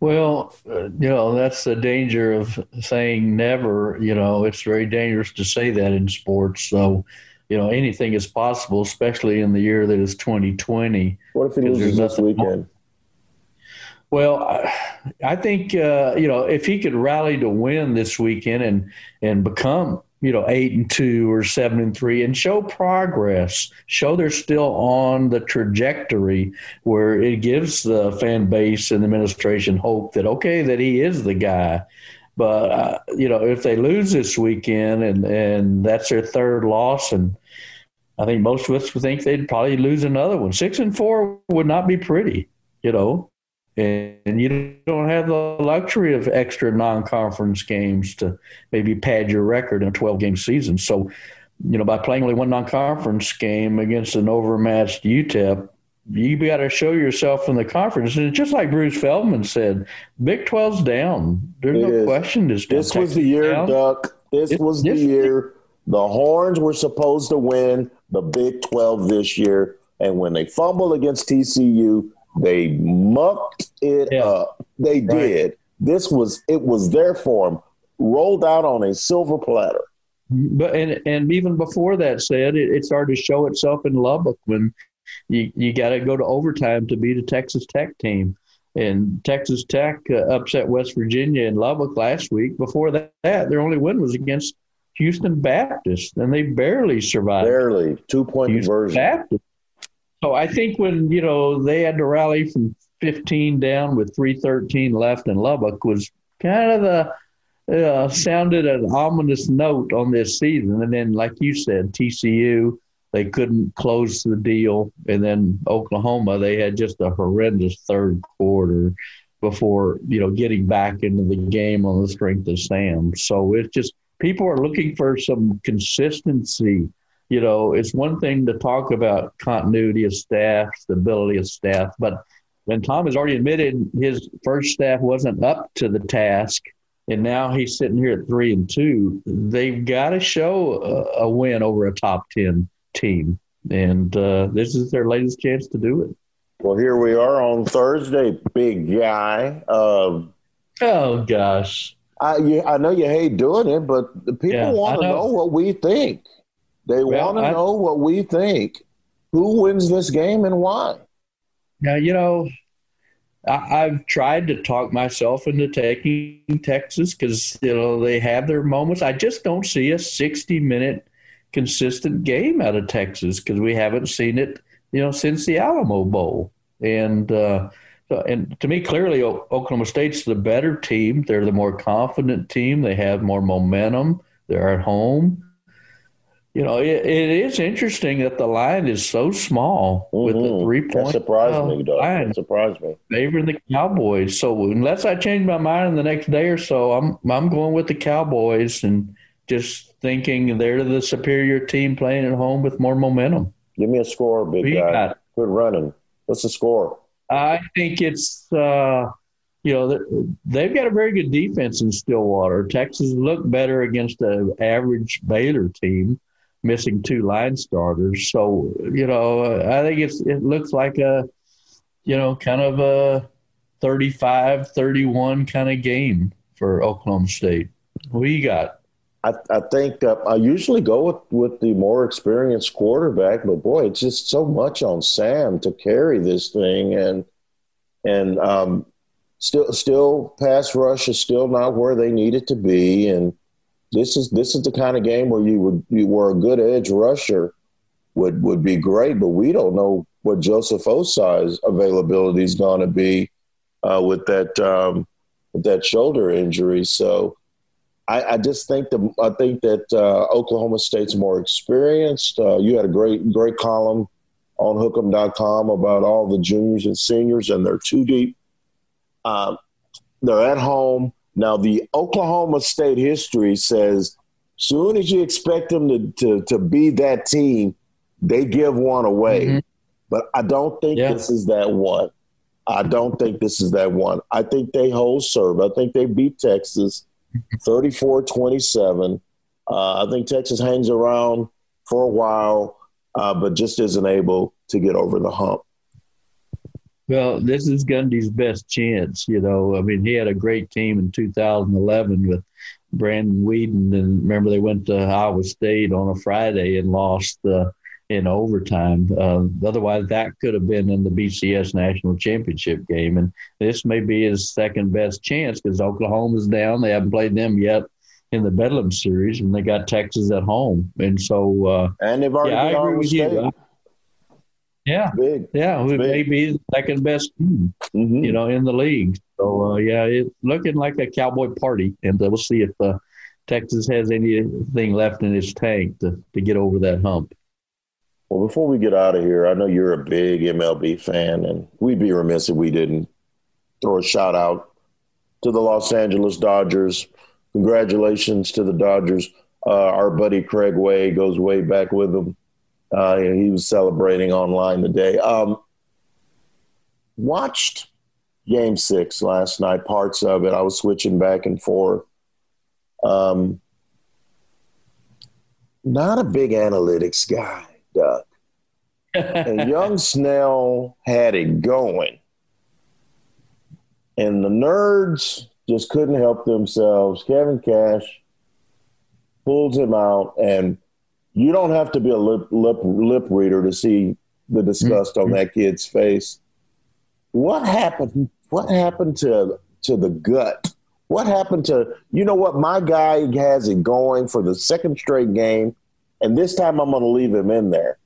Well, uh, you know, that's the danger of saying never. You know, it's very dangerous to say that in sports. So, you know, anything is possible, especially in the year that is 2020. What if he loses this weekend? Well, I think uh, you know if he could rally to win this weekend and and become you know, eight and two or seven and three and show progress, show they're still on the trajectory where it gives the fan base and the administration hope that, okay, that he is the guy. But, uh, you know, if they lose this weekend and, and that's their third loss, and I think most of us would think they'd probably lose another one. Six and four would not be pretty, you know and you don't have the luxury of extra non-conference games to maybe pad your record in a 12-game season. So, you know, by playing only one non-conference game against an overmatched UTEP, you got to show yourself in the conference. And just like Bruce Feldman said, Big 12's down. There's it no is. question. This, this was the year, down. Duck. This it, was the year. The Horns were supposed to win the Big 12 this year. And when they fumbled against TCU, they mucked it yeah. up. They right. did. This was it was their form rolled out on a silver platter. But and and even before that said, it, it started to show itself in Lubbock when you you got to go to overtime to beat a Texas Tech team. And Texas Tech uh, upset West Virginia in Lubbock last week. Before that, their only win was against Houston Baptist, and they barely survived. Barely two point conversion. Baptist. So I think when you know they had to rally from 15 down with 313 left in Lubbock was kind of the uh, sounded an ominous note on this season. And then, like you said, TCU they couldn't close the deal, and then Oklahoma they had just a horrendous third quarter before you know getting back into the game on the strength of Sam. So it's just people are looking for some consistency you know, it's one thing to talk about continuity of staff, stability of staff, but when Tom has already admitted his first staff wasn't up to the task, and now he's sitting here at three and two, they've got to show a, a win over a top 10 team. And uh, this is their latest chance to do it. Well, here we are on Thursday, big guy. Um, oh, gosh. I, you, I know you hate doing it, but the people Yeah, want to know. know what we think. They Well, want to know what we think. Who wins this game and why? Now, you know, I, I've tried to talk myself into taking Texas because, you know, they have their moments. I just don't see a 60 minute consistent game out of Texas because we haven't seen it, you know, since the Alamo Bowl. And, uh, so, and to me, clearly, O- Oklahoma State's the better team. They're the more confident team. They have more momentum. They're at home. You know, it, it is interesting that the line is so small with the Mhm. three That point surprised me, Doug. line That surprised me. favoring the Cowboys. So unless I change my mind in the next day or so, I'm I'm going with the Cowboys and just thinking they're the superior team playing at home with more momentum. Give me a score, big Who guy. got? Good running. What's the score? I think it's uh, you know they've got a very good defense in Stillwater. Texas looked better against an average Baylor team, missing two line starters. So you know I think it's it looks like a you know kind of a 35-31 kind of game for Oklahoma State. Who you got? I, I think uh, I usually go with, with the more experienced quarterback, but boy, it's just so much on Sam to carry this thing, and and um, still still pass rush is still not where they need it to be, and this is this is the kind of game where you would you were a good edge rusher would would be great, but we don't know what Joseph Ossai's availability is going to be uh, with that um, with that shoulder injury, so. I, I just think the I think that uh, Oklahoma State's more experienced. Uh, you had a great great column on Hookem.com about all the juniors and seniors, and they're too deep. Uh, they're at home now. The Oklahoma State history says, soon as you expect them to to, to be that team, they give one away. Mhm. But I don't think Yeah. this is that one. I don't think this is that one. I think they hold serve. I think they beat Texas 34 27. Uh, I think Texas hangs around for a while, uh, but just isn't able to get over the hump. Well, this is Gundy's best chance. You know, I mean, he had a great team in 2011 with Brandon Weeden, and remember they went to Iowa State on a Friday and lost uh, in overtime. Uh, otherwise, that could have been in the BCS national championship game, and this may be his second best chance because Oklahoma's down; they haven't played them yet in the Bedlam series, and they got Texas at home, and so uh, And they've already yeah, I agree with State. you. Yeah, Big. yeah, who Big. may be the second best team Mhm. you know, in the league. So uh, yeah, it's looking like a cowboy party, and uh, we'll see if uh, Texas has anything left in its tank to, to get over that hump. Well, before we get out of here, I know you're a big MLB fan, and we'd be remiss if we didn't throw a shout out to the Los Angeles Dodgers. Congratulations to the Dodgers. Uh, our buddy Craig Way goes way back with them. Uh, he was celebrating online today. Um, watched Game Six last night, parts of it. I was switching back and forth. Um, not a big analytics guy, Doug. and young Snell had it going. And the nerds just couldn't help themselves. Kevin Cash pulls him out, and you don't have to be a lip lip, lip reader to see the disgust on mm-hmm. that kid's face. What happened? What happened to to the gut? What happened to you know what? My guy has it going for the second straight game, and this time I'm going to leave him in there.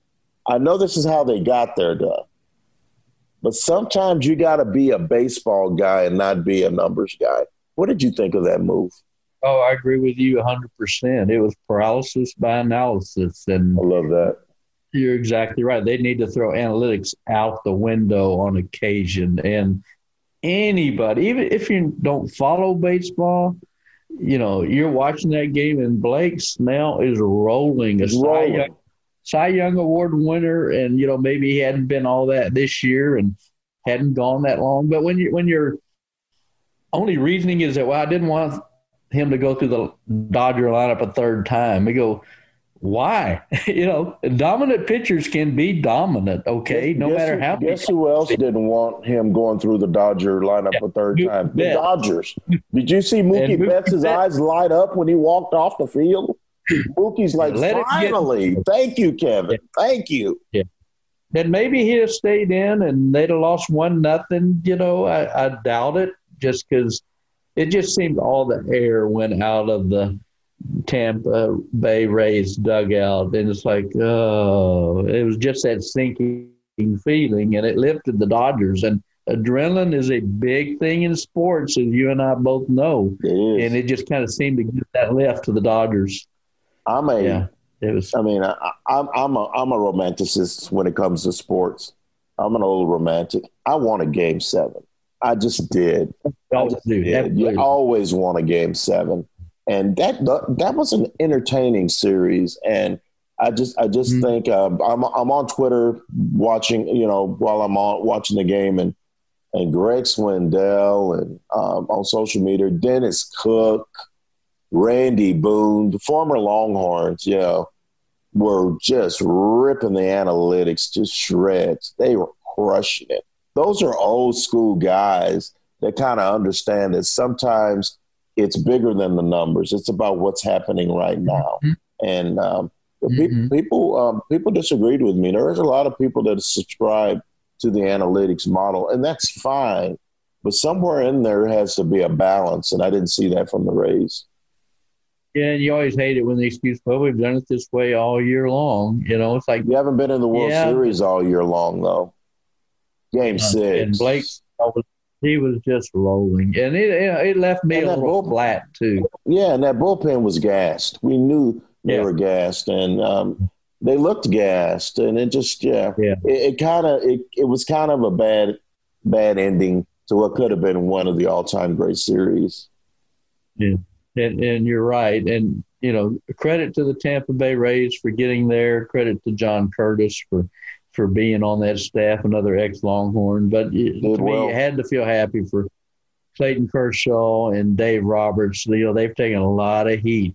I know this is how they got there, Doug. But sometimes you got to be a baseball guy and not be a numbers guy. What did you think of that move? Oh, I agree with you 100%. It was paralysis by analysis. And I love that. You're exactly right. They need to throw analytics out the window on occasion. And anybody, even if you don't follow baseball, you know, you're watching that game and Blake Snell is rolling. A Cy. Young, Cy Young Award winner, and you know maybe he hadn't been all that this year and hadn't gone that long. But when you when your only reasoning is that well, I didn't want him to go through the Dodger lineup a third time. We go, why? you know, dominant pitchers can be dominant, okay, no guess matter who, how. Guess who else didn't want him going through the Dodger lineup yeah, a third Mookie time? The Dodgers. Did you see Mookie, Mookie Betts' Bet. eyes light up when he walked off the field? Mookie's like, yeah, finally, get- thank you, Kevin, yeah. thank you. Yeah. And maybe he'd have stayed in and they'd have lost one nothing. You know, I, I doubt it, just because it just seemed all the air went out of the Tampa Bay Rays dugout, and it's like, oh, it was just that sinking feeling, and it lifted the Dodgers. And adrenaline is a big thing in sports, as you and I both know, it and it just kind of seemed to give that lift to the Dodgers. I'm a, yeah, it was. I mean, I, I'm I'm a I'm a romanticist when it comes to sports. I'm an old romantic. I want a game seven. I just did. Always I do. Did. You always want a game seven and that that was an entertaining series. And I just I just mm-hmm. think uh, I'm I'm on Twitter watching you know while I'm on watching the game and and Greg Swindell and um, on social media Dennis Cook, Randy Boone, the former Longhorns, you know, were just ripping the analytics to shreds. They were crushing it. Those are old school guys that kind of understand that sometimes it's bigger than the numbers. It's about what's happening right now. Mm-hmm. And um, mm-hmm. pe- people um, people disagreed with me. There's a lot of people that subscribe to the analytics model, and that's fine. But somewhere in there has to be a balance, and I didn't see that from the Rays. Yeah, and you always hate it when they excuse, well, we've done it this way all year long. You know, it's like you haven't been in the World yeah. Series all year long, though. Game uh, six. And Blake he was just rolling, and it it left me and a little bull, flat too. Yeah, and that bullpen was gassed. We knew they yeah. were gassed, and um, they looked gassed, and it just yeah, yeah. it, it kind of it, it was kind of a bad bad ending to what could have been one of the all time great series. Yeah, and and you're right, and you know credit to the Tampa Bay Rays for getting there. Credit to John Curtiss for for being on that staff, another ex Longhorn. But to well. me, you had to feel happy for Clayton Kershaw and Dave Roberts. You know, they've taken a lot of heat,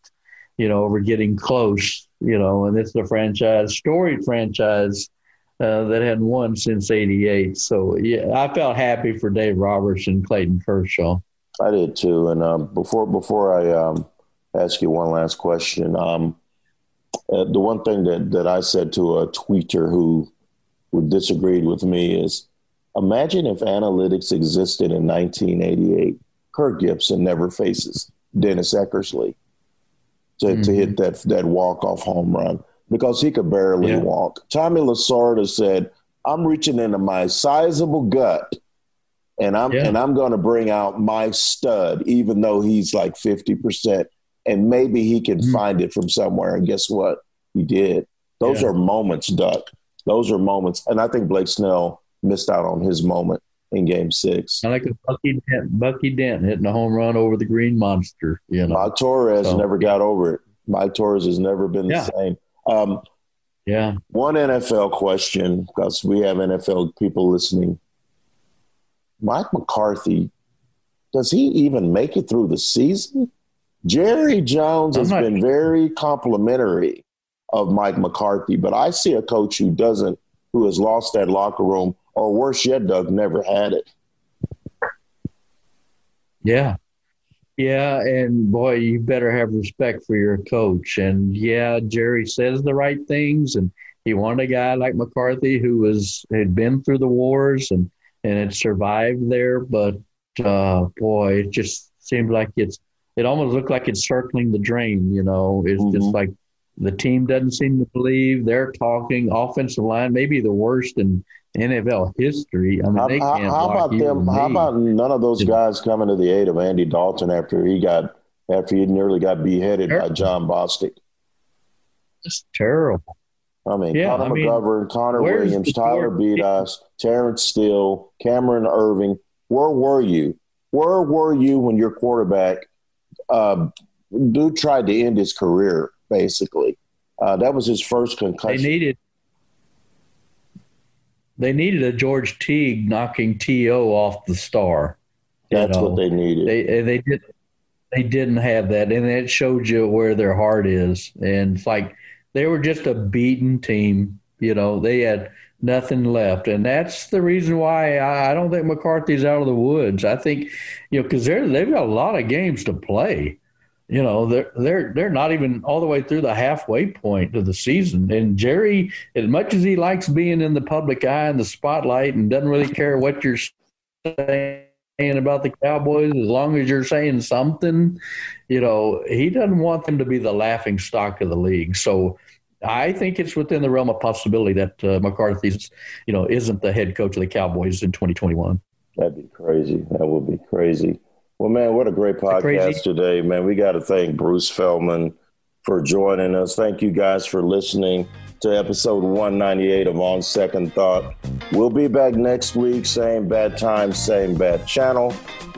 you know, over getting close, you know, and it's a franchise, storied franchise uh, that hadn't won since 88. So, yeah, I felt happy for Dave Roberts and Clayton Kershaw. I did too. And um, before, before I um, ask you one last question, um, uh, the one thing that, that I said to a tweeter who who disagreed with me is imagine if analytics existed in 1988. Kirk Gibson never faces Dennis Eckersley to, mm-hmm. to hit that, that walk-off home run because he could barely yeah. walk. Tommy Lasorda said, I'm reaching into my sizable gut and I'm yeah. and I'm going to bring out my stud, even though he's like fifty percent, and maybe he can mm find it from somewhere. And guess what? He did. Those yeah. are moments, Duck those are moments, and I think Blake Snell missed out on his moment in Game Six. I like Bucky Dent, Bucky Dent hitting a home run over the Green Monster. You know, Mike Torrez so. never got over it. Mike Torrez has never been yeah. the same. Um, yeah. One NFL question because we have NFL people listening. Mike McCarthy, does he even make it through the season? Jerry Jones has not, been very complimentary of Mike McCarthy. But I see a coach who doesn't, who has lost that locker room, or worse yet, Doug, never had it. Yeah. Yeah, and boy, you better have respect for your coach. And yeah, Jerry says the right things, and he wanted a guy like McCarthy who was had been through the wars and and had survived there. But uh, boy, it just seemed like it's it almost looked like it's circling the drain. You know, it's mm-hmm. just like the team doesn't seem to believe they're talking offensive line, maybe the worst in NFL history. I mean, they can't how, how about them? How about none of those guys coming to the aid of Andy Dalton after he got after he nearly got beheaded terrible. by Jon Bostic? It's terrible. I mean, yeah, Connor I mean, McGovern, Connor Williams, Tyler Biadasz, Terence Steele, Cameron Erving. Where were you? Where were you when your quarterback uh, dude tried to end his career? Basically. Uh, that was his first concussion. They needed they needed a George Teague knocking T.O. off the star. That's know. what they needed. They they did they didn't have that, and that showed you where their heart is. And it's like they were just a beaten team. You know, they had nothing left, and that's the reason why I, I don't think McCarthy's out of the woods. I think, you know, because they're they've got a lot of games to play. You know, they're they're they're not even all the way through the halfway point of the season. And Jerry, as much as he likes being in the public eye and the spotlight, and doesn't really care what you're saying about the Cowboys, as long as you're saying something, you know, he doesn't want them to be the laughing stock of the league. So I think it's within the realm of possibility that uh, McCarthy's, you know, isn't the head coach of the Cowboys in 2021. That'd be crazy. That would be crazy. Well, man, what a great podcast today, man. We got to thank Bruce Feldman for joining us. Thank you guys for listening to episode 198 of On Second Thought. We'll be back next week, same bad time, same bad channel.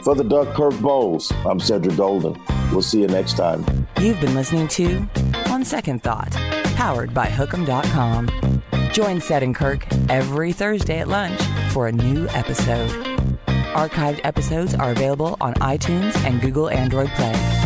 For the Duck Kirk Bohls, I'm Cedric Golden. We'll see you next time. You've been listening to On Second Thought, powered by Hook'em.com. Join Ced and Kirk every Thursday at lunch for a new episode. Archived episodes are available on iTunes and Google Android Play.